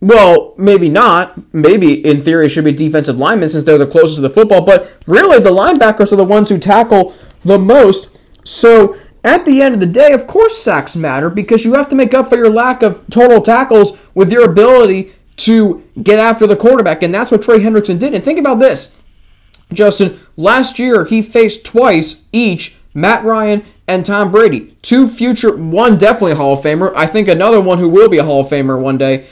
Speaker 2: well, maybe not. Maybe in theory it should be defensive linemen since they're the closest to the football, but really the linebackers are the ones who tackle the most. So at the end of the day, of course sacks matter because you have to make up for your lack of total tackles with your ability to get after the quarterback, and that's what Trey Hendrickson did. And think about this. Justin, last year he faced twice each Matt Ryan and Tom Brady. Two future, one definitely a Hall of Famer. I think another one who will be a Hall of Famer one day,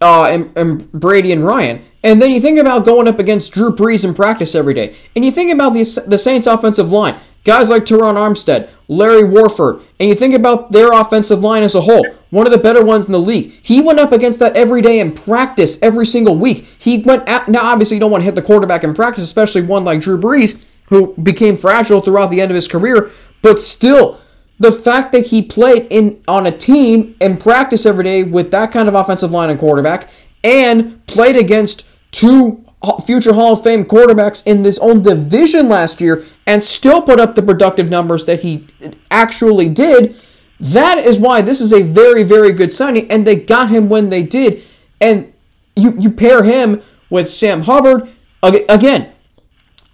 Speaker 2: uh, and, and Brady and Ryan. And then you think about going up against Drew Brees in practice every day. And you think about the, the Saints offensive line. Guys like Terron Armstead, Larry Warford, and you think about their offensive line as a whole, one of the better ones in the league. He went up against that every day in practice, every single week. He went at, now obviously you don't want to hit the quarterback in practice, especially one like Drew Brees, who became fragile throughout the end of his career, but still the fact that he played in on a team and practice every day with that kind of offensive line and quarterback and played against two uh, future Hall of Fame quarterbacks in this own division last year and still put up the productive numbers that he actually did. That is why this is a very, very good signing, and they got him when they did. And you, you pair him with Sam Hubbard, again,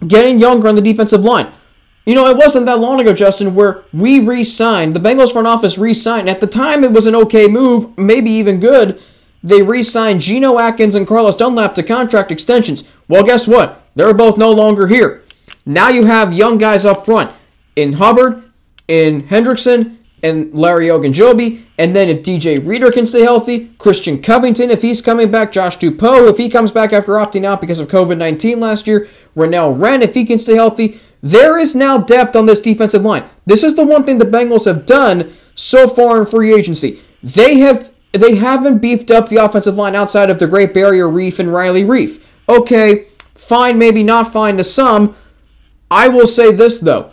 Speaker 2: getting younger on the defensive line. You know, it wasn't that long ago, Justin, where we re signed, the Bengals front office re signed. At the time, it was an okay move, maybe even good they re signed Geno Atkins and Carlos Dunlap to contract extensions. Well, guess what? They're both no longer here. Now you have young guys up front in Hubbard, in Hendrickson, and Larry Ogunjobi. And then if DJ Reader can stay healthy, Christian Covington, if he's coming back, Josh Tupou, if he comes back after opting out because of COVID 19 last year, Renell Wren, if he can stay healthy, there is now depth on this defensive line. This is the one thing the Bengals have done so far in free agency. They have they haven't beefed up the offensive line outside of the Great Barrier Reef and Riley Reiff. Okay, fine, maybe not fine to some. I will say this though.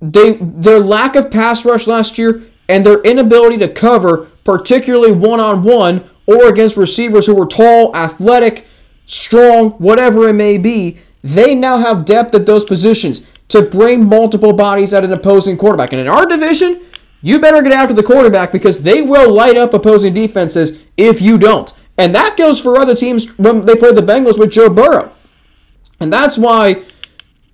Speaker 2: They their lack of pass rush last year and their inability to cover, particularly one on one or against receivers who were tall, athletic, strong, whatever it may be, they now have depth at those positions to bring multiple bodies at an opposing quarterback. And in our division, you better get after the quarterback because they will light up opposing defenses if you don't. And that goes for other teams when they play the Bengals with Joe Burrow. And that's why,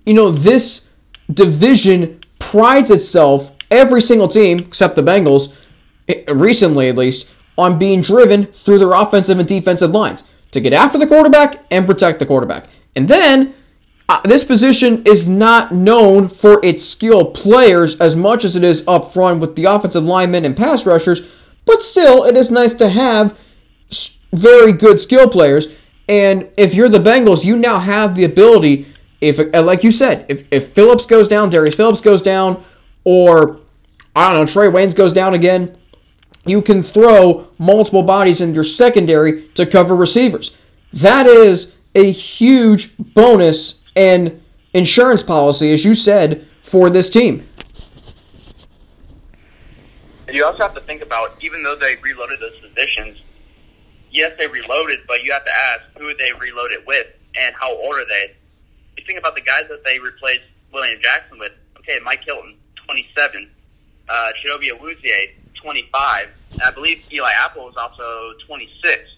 Speaker 2: you know, this division prides itself, every single team, except the Bengals, eh, recently at least, on being driven through their offensive and defensive lines to get after the quarterback and protect the quarterback. And then uh, this position is not known for its skilled players as much as it is up front with the offensive linemen and pass rushers, but still, it is nice to have very good skill players. And if you're the Bengals, you now have the ability, if uh, like you said, if, if Phillips goes down, Darius Phillips goes down, or I don't know, Trae Waynes goes down again, you can throw multiple bodies in your secondary to cover receivers. That is a huge bonus and insurance policy, as you said, for this team.
Speaker 1: And you also have to think about, even though they reloaded those positions, yes, they reloaded, but you have to ask who they reloaded with and how old are they. You think about the guys that they replaced William Jackson with. Okay, Mike Hilton, 27. Uh, Chidobe Awuzie, 25. And I believe Eli Apple was also 26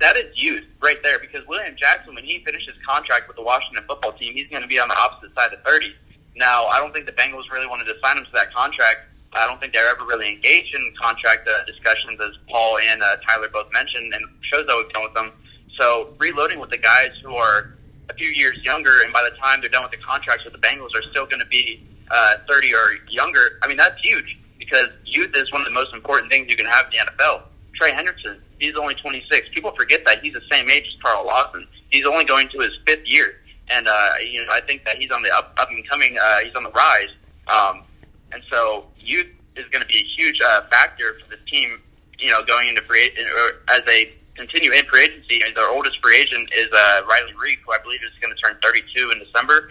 Speaker 1: that is youth right there because William Jackson, when he finishes contract with the Washington football team, he's going to be on the opposite side of 30. Now, I don't think the Bengals really wanted to sign him to that contract. I don't think they're ever really engaged in contract uh, discussions, as Paul and uh, Tyler both mentioned, and shows that we've done with them. So, reloading with the guys who are a few years younger, and by the time they're done with the contracts with the Bengals, are still going to be uh, 30 or younger. I mean, that's huge because youth is one of the most important things you can have in the NFL. Trey Hendrickson, he's only 26. People forget that he's the same age as Carl Lawson. He's only going to his fifth year, and uh, you know I think that he's on the up, up and coming. Uh, he's on the rise, um, and so youth is going to be a huge uh, factor for the team. You know, going into free or as they continue in free agency, and their oldest free agent is uh, Riley Reiff, who I believe is going to turn 32 in December.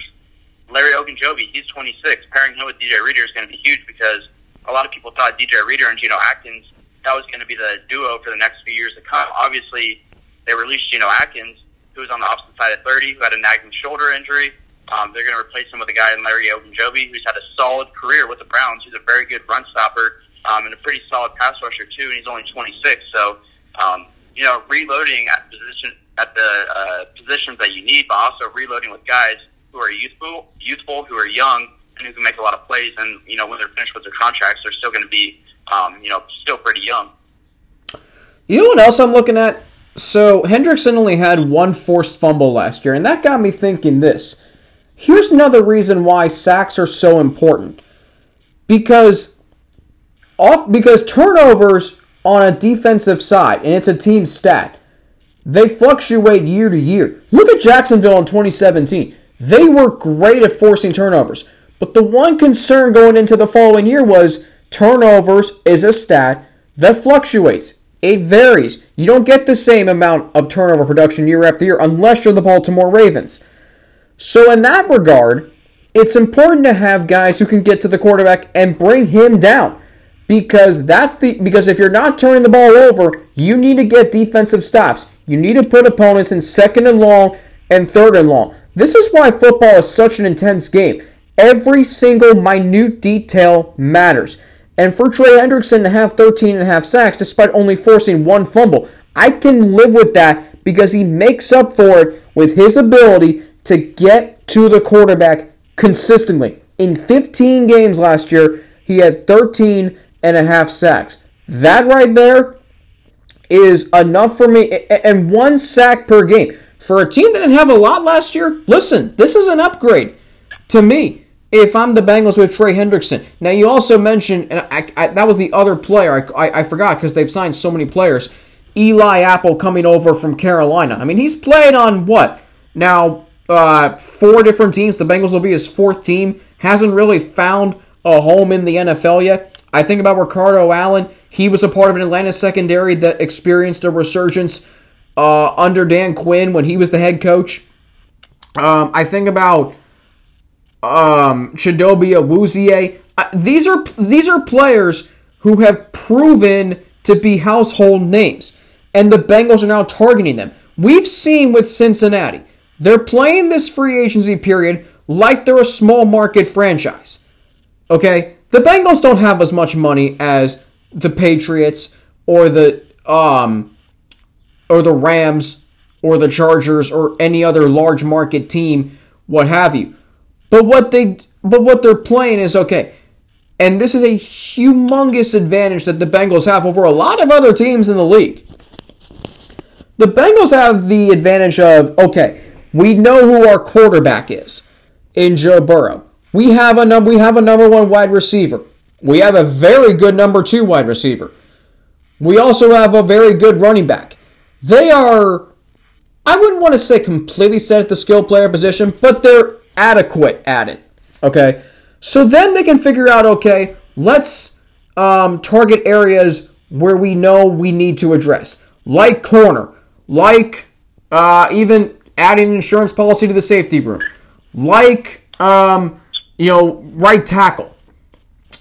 Speaker 1: Larry Ogunjobi, he's 26. Pairing him with DJ Reader is going to be huge because a lot of people thought DJ Reader and Geno Atkins that was going to be the duo for the next few years to come. Obviously, they released Geno Atkins, who was on the opposite side of 30, who had a nagging shoulder injury. Um, they're going to replace him with a guy in Larry Ogunjobi, who's had a solid career with the Browns. He's a very good run stopper um, and a pretty solid pass rusher too. And he's only 26, so um, you know, reloading at position at the uh, positions that you need, but also reloading with guys who are youthful, youthful, who are young, and who can make a lot of plays. And you know, when they're finished with their contracts, they're still going to be, um, you know, still pretty young.
Speaker 2: You know what else I'm looking at? So Hendrickson only had one forced fumble last year, and that got me thinking this. Here's another reason why sacks are so important. Because off because turnovers on a defensive side, and it's a team stat, they fluctuate year to year. Look at Jacksonville in 2017. They were great at forcing turnovers. But the one concern going into the following year was turnovers is a stat that fluctuates. It varies. You don't get the same amount of turnover production year after year unless you're the Baltimore Ravens. So, in that regard, it's important to have guys who can get to the quarterback and bring him down because that's the because if you're not turning the ball over, you need to get defensive stops. You need to put opponents in second and long and third and long. This is why football is such an intense game. Every single minute detail matters. And for Trey Hendrickson to have 13 and a half sacks despite only forcing one fumble, I can live with that because he makes up for it with his ability to get to the quarterback consistently. In 15 games last year, he had 13 and a half sacks. That right there is enough for me. And one sack per game. For a team that didn't have a lot last year, listen, this is an upgrade to me if I'm the Bengals with Trey Hendrickson. Now, you also mentioned, and I, I, that was the other player I, I, forgot because they've signed so many players. Eli Apple coming over from Carolina. I mean, he's played on what? Now, uh, four different teams. The Bengals will be his fourth team. Hasn't really found a home in the NFL yet. I think about Ricardo Allen. He was a part of an Atlanta secondary that experienced a resurgence uh, under Dan Quinn when he was the head coach. Um, I think about um, Chidobe Awuzie. Uh, these are these are players who have proven to be household names, and the Bengals are now targeting them. We've seen with Cincinnati, they're playing this free agency period like they're a small market franchise. Okay, the Bengals don't have as much money as the Patriots or the um or the Rams or the Chargers or any other large market team, what have you. But what they but what they're playing is okay. And this is a humongous advantage that the Bengals have over a lot of other teams in the league. The Bengals have the advantage of okay, we know who our quarterback is in Joe Burrow. We have a num- we have a number 1 wide receiver. We have a very good number 2 wide receiver. We also have a very good running back. They are I wouldn't want to say completely set at the skill player position, but they're adequate at it. Okay? So then they can figure out okay, let's um, target areas where we know we need to address, like corner, like uh, even adding an insurance policy to the safety room, like um, you know right tackle.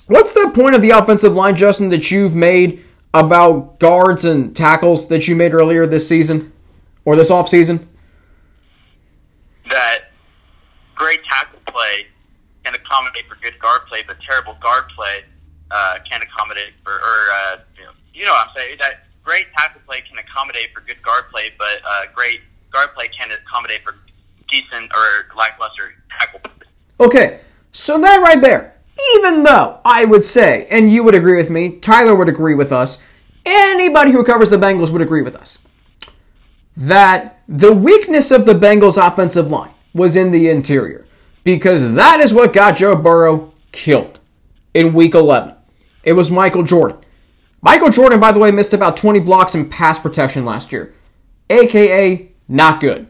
Speaker 2: What's the point of the offensive line, Justin, that you've made about guards and tackles that you made earlier this season or this off season?
Speaker 1: That great tackle play can accommodate for good guard play, but terrible guard play uh, can accommodate for, or uh, you, know, you know what I'm saying? That great tackle play can accommodate for good guard play, but uh, great guard play can accommodate for decent or lackluster tackle play.
Speaker 2: Okay, so that right there, even though I would say, and you would agree with me, Tyler would agree with us, anybody who covers the Bengals would agree with us. that the weakness of the Bengals offensive line was in the interior because that is what got Joe Burrow killed in week 11. It was Michael Jordan. Michael Jordan, by the way, missed about 20 blocks in pass protection last year, aka not good.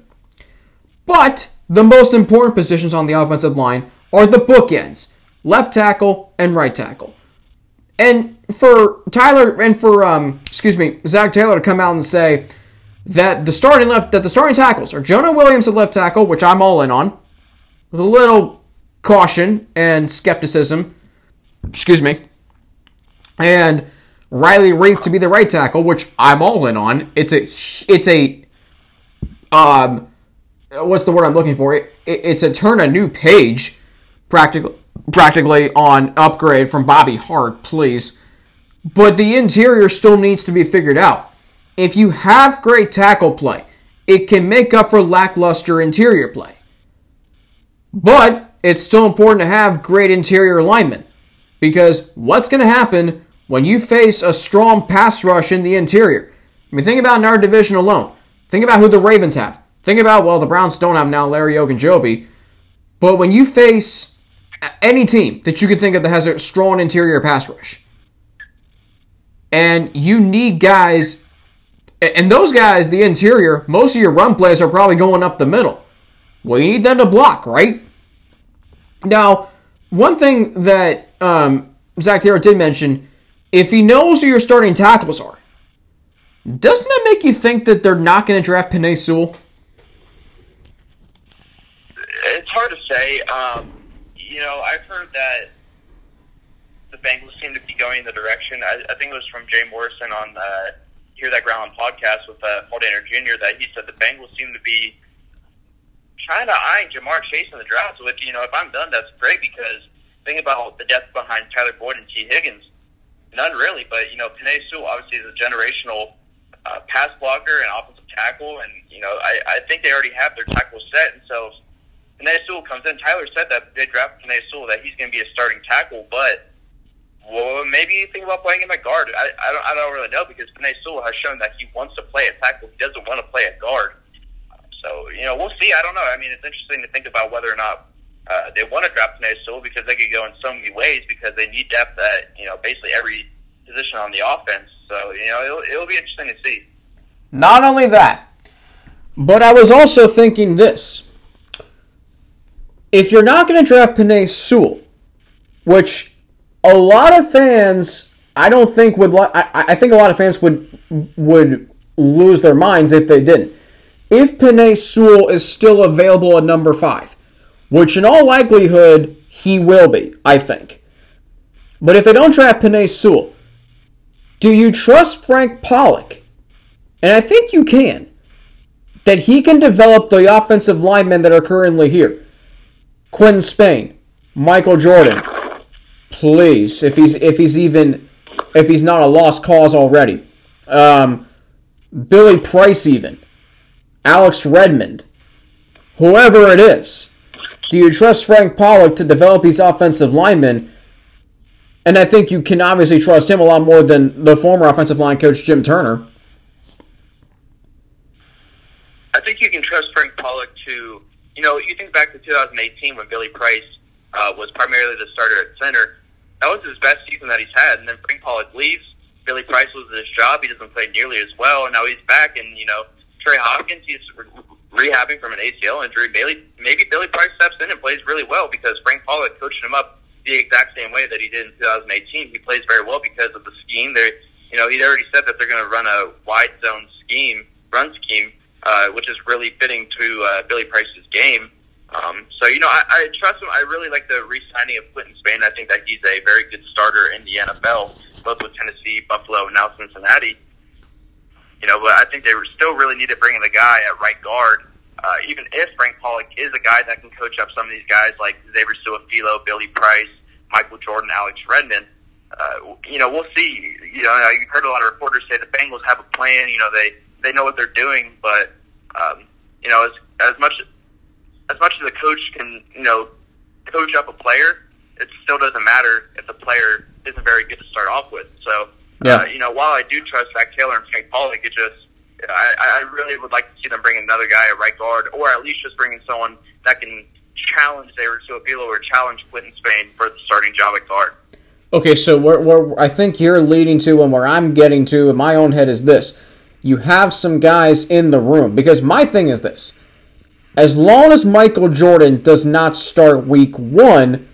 Speaker 2: But the most important positions on the offensive line are the bookends left tackle and right tackle. And for Tyler and for um, excuse me, Zac Taylor to come out and say that the starting left that the starting tackles are Jonah Williams at left tackle, which I'm all in on, with a little caution and skepticism. Excuse me. And Riley Reiff to be the right tackle, which I'm all in on. It's a it's a um what's the word I'm looking for? It, it, it's a turn a new page practically practically on upgrade from Bobby Hart, please. But the interior still needs to be figured out. If you have great tackle play, it can make up for lackluster interior play. But it's still important to have great interior alignment because what's going to happen when you face a strong pass rush in the interior? I mean, think about in our division alone. Think about who the Ravens have. Think about, well, the Browns don't have now Larry Ogunjobi. But when you face any team that you can think of that has a strong interior pass rush, and you need guys, and those guys, the interior, most of your run plays are probably going up the middle. Well, you need them to block, right? Now, one thing that um, Zac Taylor did mention, if he knows who your starting tackles are, doesn't that make you think that they're not going to draft Penei Sewell?
Speaker 1: It's hard to say. Um, you know, I've heard that the Bengals seem to be going in the direction. I, I think it was from Jay Morrison on uh, Hear That Ground podcast with uh, Paul Dehner Jr. that he said the Bengals seem to be trying to eye Ja'Marr Chase in the draft. Which you know, if I'm done, that's great because think about the depth behind Tyler Boyd and Tee Higgins. None really, but you know, Penei Sewell obviously is a generational uh, pass blocker and offensive tackle, and you know, I, I think they already have their tackle set, and so Penei Sewell comes in. Tyler said that they draft Penei Sewell that he's going to be a starting tackle, but well, maybe you think about playing him at guard. I, I don't I don't really know because Penei Sewell has shown that he wants to play at tackle. He doesn't want to play at guard. So you know, we'll see. I don't know. I mean, it's interesting to think about whether or not uh, they want to draft Penei Sewell because they could go in so many ways because they need depth at you know basically every position on the offense. So you know, it'll, it'll be interesting to see.
Speaker 2: Not only that, but I was also thinking this. If you're not going to draft Penei Sewell, which a lot of fans, I don't think would. Li- I, I think a lot of fans would would lose their minds if they didn't. If Penei Sewell is still available at number five, which in all likelihood he will be, I think. But if they don't draft Penei Sewell, do you trust Frank Pollack? And I think you can. That he can develop the offensive linemen that are currently here. Quinn Spain, Michael Jordan. Please, if he's if he's even if he's not a lost cause already. Um, Billy Price even. Alex Redmond. Whoever it is. Do you trust Frank Pollack to develop these offensive linemen? And I think you can obviously trust him a lot more than the former offensive line coach Jim Turner.
Speaker 1: I think you can trust Frank Pollack you know, you think back to 2018 when Billy Price uh, was primarily the starter at center. That was his best season that he's had. And then Frank Pollack leaves. Billy Price loses his job. He doesn't play nearly as well. And now he's back. And, you know, Trey Hopkins, he's re- rehabbing from an ACL injury. Maybe, maybe Billy Price steps in and plays really well because Frank Pollack coached him up the exact same way that he did in 2018. He plays very well because of the scheme. They, you know, he'd already said that they're going to run a wide zone scheme, run scheme, uh, which is really fitting to uh, Billy Price's game. Um, so, you know, I, I trust him. I really like the re-signing of Quinton Spain. I think that he's a very good starter in the NFL, both with Tennessee, Buffalo, and now Cincinnati. You know, but I think they still really need to bring in the guy at right guard. Uh, even if Frank Pollack is a guy that can coach up some of these guys like Xavier Su'a-Filo, Billy Price, Michael Jordan, Alex Redmond, uh, you know, we'll see. You know, you've heard a lot of reporters say the Bengals have a plan. You know, they they know what they're doing, but um, you know, as as much as much as a coach can, you know, coach up a player, it still doesn't matter if the player isn't very good to start off with. So,
Speaker 2: Yeah.
Speaker 1: uh, you know, while I do trust Zac Taylor and Frank Pollack, it just I, I really would like to see them bring another guy at right guard, or at least just bringing someone that can challenge Xavier Su'a-Filo or challenge Quinton Spain for the starting job at guard.
Speaker 2: Okay, so where, where I think you're leading to and where I'm getting to in my own head is this. You have some guys in the room. Because my thing is this. As long as Michael Jordan does not start week one,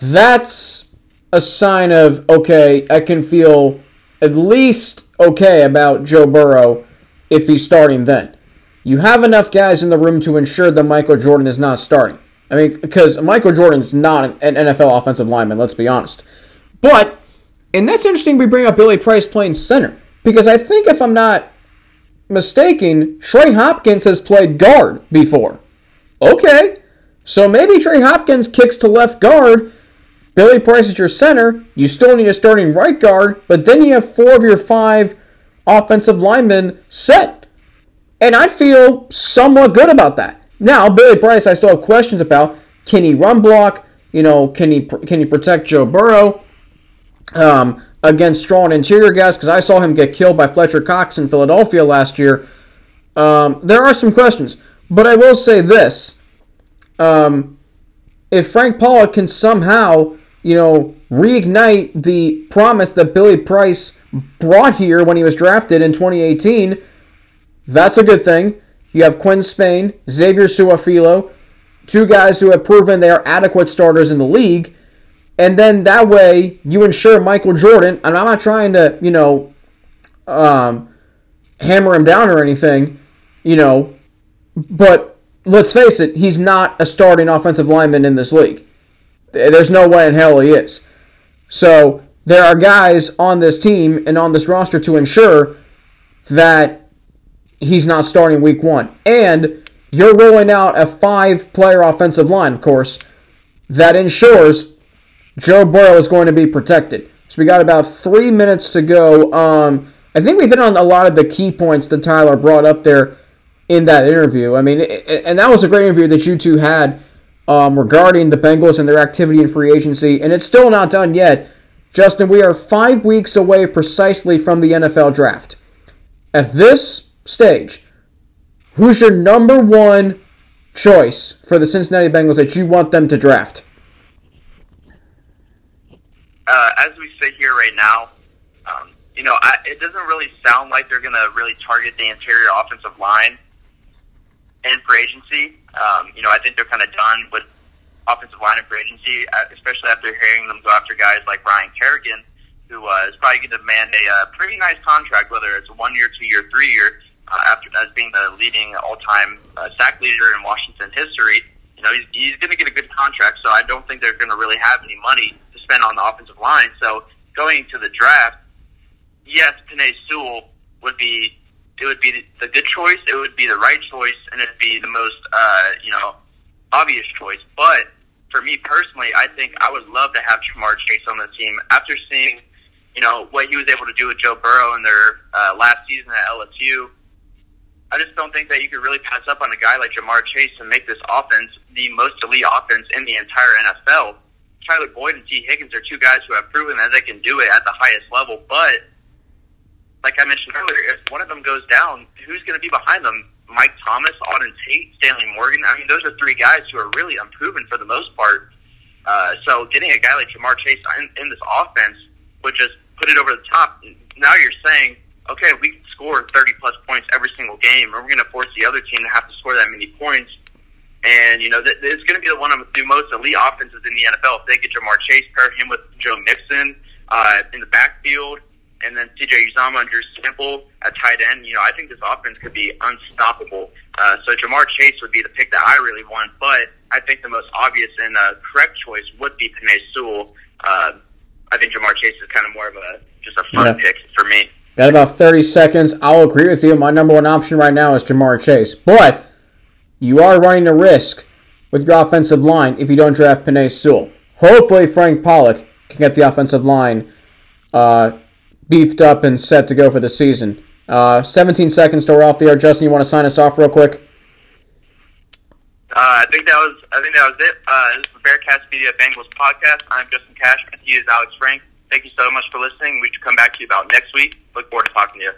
Speaker 2: that's a sign of, okay, I can feel at least okay about Joe Burrow if he's starting then. You have enough guys in the room to ensure that Michael Jordan is not starting. I mean, because Michael Jordan's not an NFL offensive lineman, let's be honest. But, and that's interesting we bring up Billy Price playing center. Because I think if I'm not mistaken, Trey Hopkins has played guard before. Okay. So maybe Trey Hopkins kicks to left guard Billy Price is your center. You still need a starting right guard, but then you have four of your five offensive linemen set. And I feel somewhat good about that. Now, Billy Price, I still have questions about. Can he run block? You know, can he can he protect Joe Burrow um, against strong interior guys? Because I saw him get killed by Fletcher Cox in Philadelphia last year. Um, there are some questions, but I will say this: um, if Frank Pollack can somehow you know, reignite the promise that Billy Price brought here when he was drafted in 2018, that's a good thing. You have Quinn Spain, Xavier Su'a-Filo, two guys who have proven they are adequate starters in the league. And then that way you ensure Michael Jordan, and I'm not trying to, you know, um, hammer him down or anything, you know, but let's face it, he's not a starting offensive lineman in this league. There's no way in hell he is. So there are guys on this team and on this roster to ensure that he's not starting week one. And you're rolling out a five player offensive line, of course, that ensures Joe Burrow is going to be protected. So we got about three minutes to go. Um, I think we've hit on a lot of the key points that Tyler brought up there in that interview. I mean, and that was a great interview that you two had um, regarding the Bengals and their activity in free agency, and it's still not done yet. Justin, we are five weeks away precisely from the NFL draft. At this stage, who's your number one choice for the Cincinnati Bengals that you want them to draft?
Speaker 1: Uh, as we sit here right now, um, you know, I, it doesn't really sound like they're going to really target the interior offensive line in free agency. Um, you know, I think they're kind of done with offensive line and free agency, uh, especially after hearing them go after guys like Ryan Kerrigan, who uh, is probably going to demand a uh, pretty nice contract, whether it's one year, two year, three year, uh, after as being the leading all time uh, sack leader in Washington history. You know, he's, he's going to get a good contract, so I don't think they're going to really have any money to spend on the offensive line. So going to the draft, yes, Penei Sewell would be it would be the good choice, it would be the right choice, and it'd be the most, uh, you know, obvious choice. But for me personally, I think I would love to have Ja'Marr Chase on the team after seeing, you know, what he was able to do with Joe Burrow in their uh, last season at LSU. I just don't think that you could really pass up on a guy like Ja'Marr Chase and make this offense the most elite offense in the entire NFL. Tyler Boyd and Tee Higgins are two guys who have proven that they can do it at the highest level, but like I mentioned earlier, if one of them goes down, who's going to be behind them? Mike Thomas, Auden Tate, Stanley Morgan. I mean, those are three guys who are really unproven for the most part. Uh, so getting a guy like Ja'Marr Chase in, in this offense would just put it over the top. Now you're saying, okay, we can score 30 plus points every single game, and we're going to force the other team to have to score that many points. And, you know, th- it's going to be the one of the most elite offenses in the NFL if they get Ja'Marr Chase, pair him with Joe Mixon uh, in the backfield and then CJ Uzomah and Drew Sample at tight end. You know, I think this offense could be unstoppable. Uh, so Ja'Marr Chase would be the pick that I really want, but I think the most obvious and uh, correct choice would be Penei Sewell. Uh, I think Ja'Marr Chase is kind of more of a just a fun yeah. pick for me.
Speaker 2: Got about 30 seconds. I'll agree with you. My number one option right now is Ja'Marr Chase. But you are running a risk with your offensive line if you don't draft Penei Sewell. Hopefully, Frank Pollack can get the offensive line uh, beefed up and set to go for the season. Uh, 17 seconds to we're off the air. Justin, you want to sign us off real quick?
Speaker 1: Uh, I think that was I think that was it. Uh, this is the Bearcast Media Bengals podcast. I'm Justin Cashman. He is Alex Frank. Thank you so much for listening. We should come back to you about next week. Look forward to talking to you.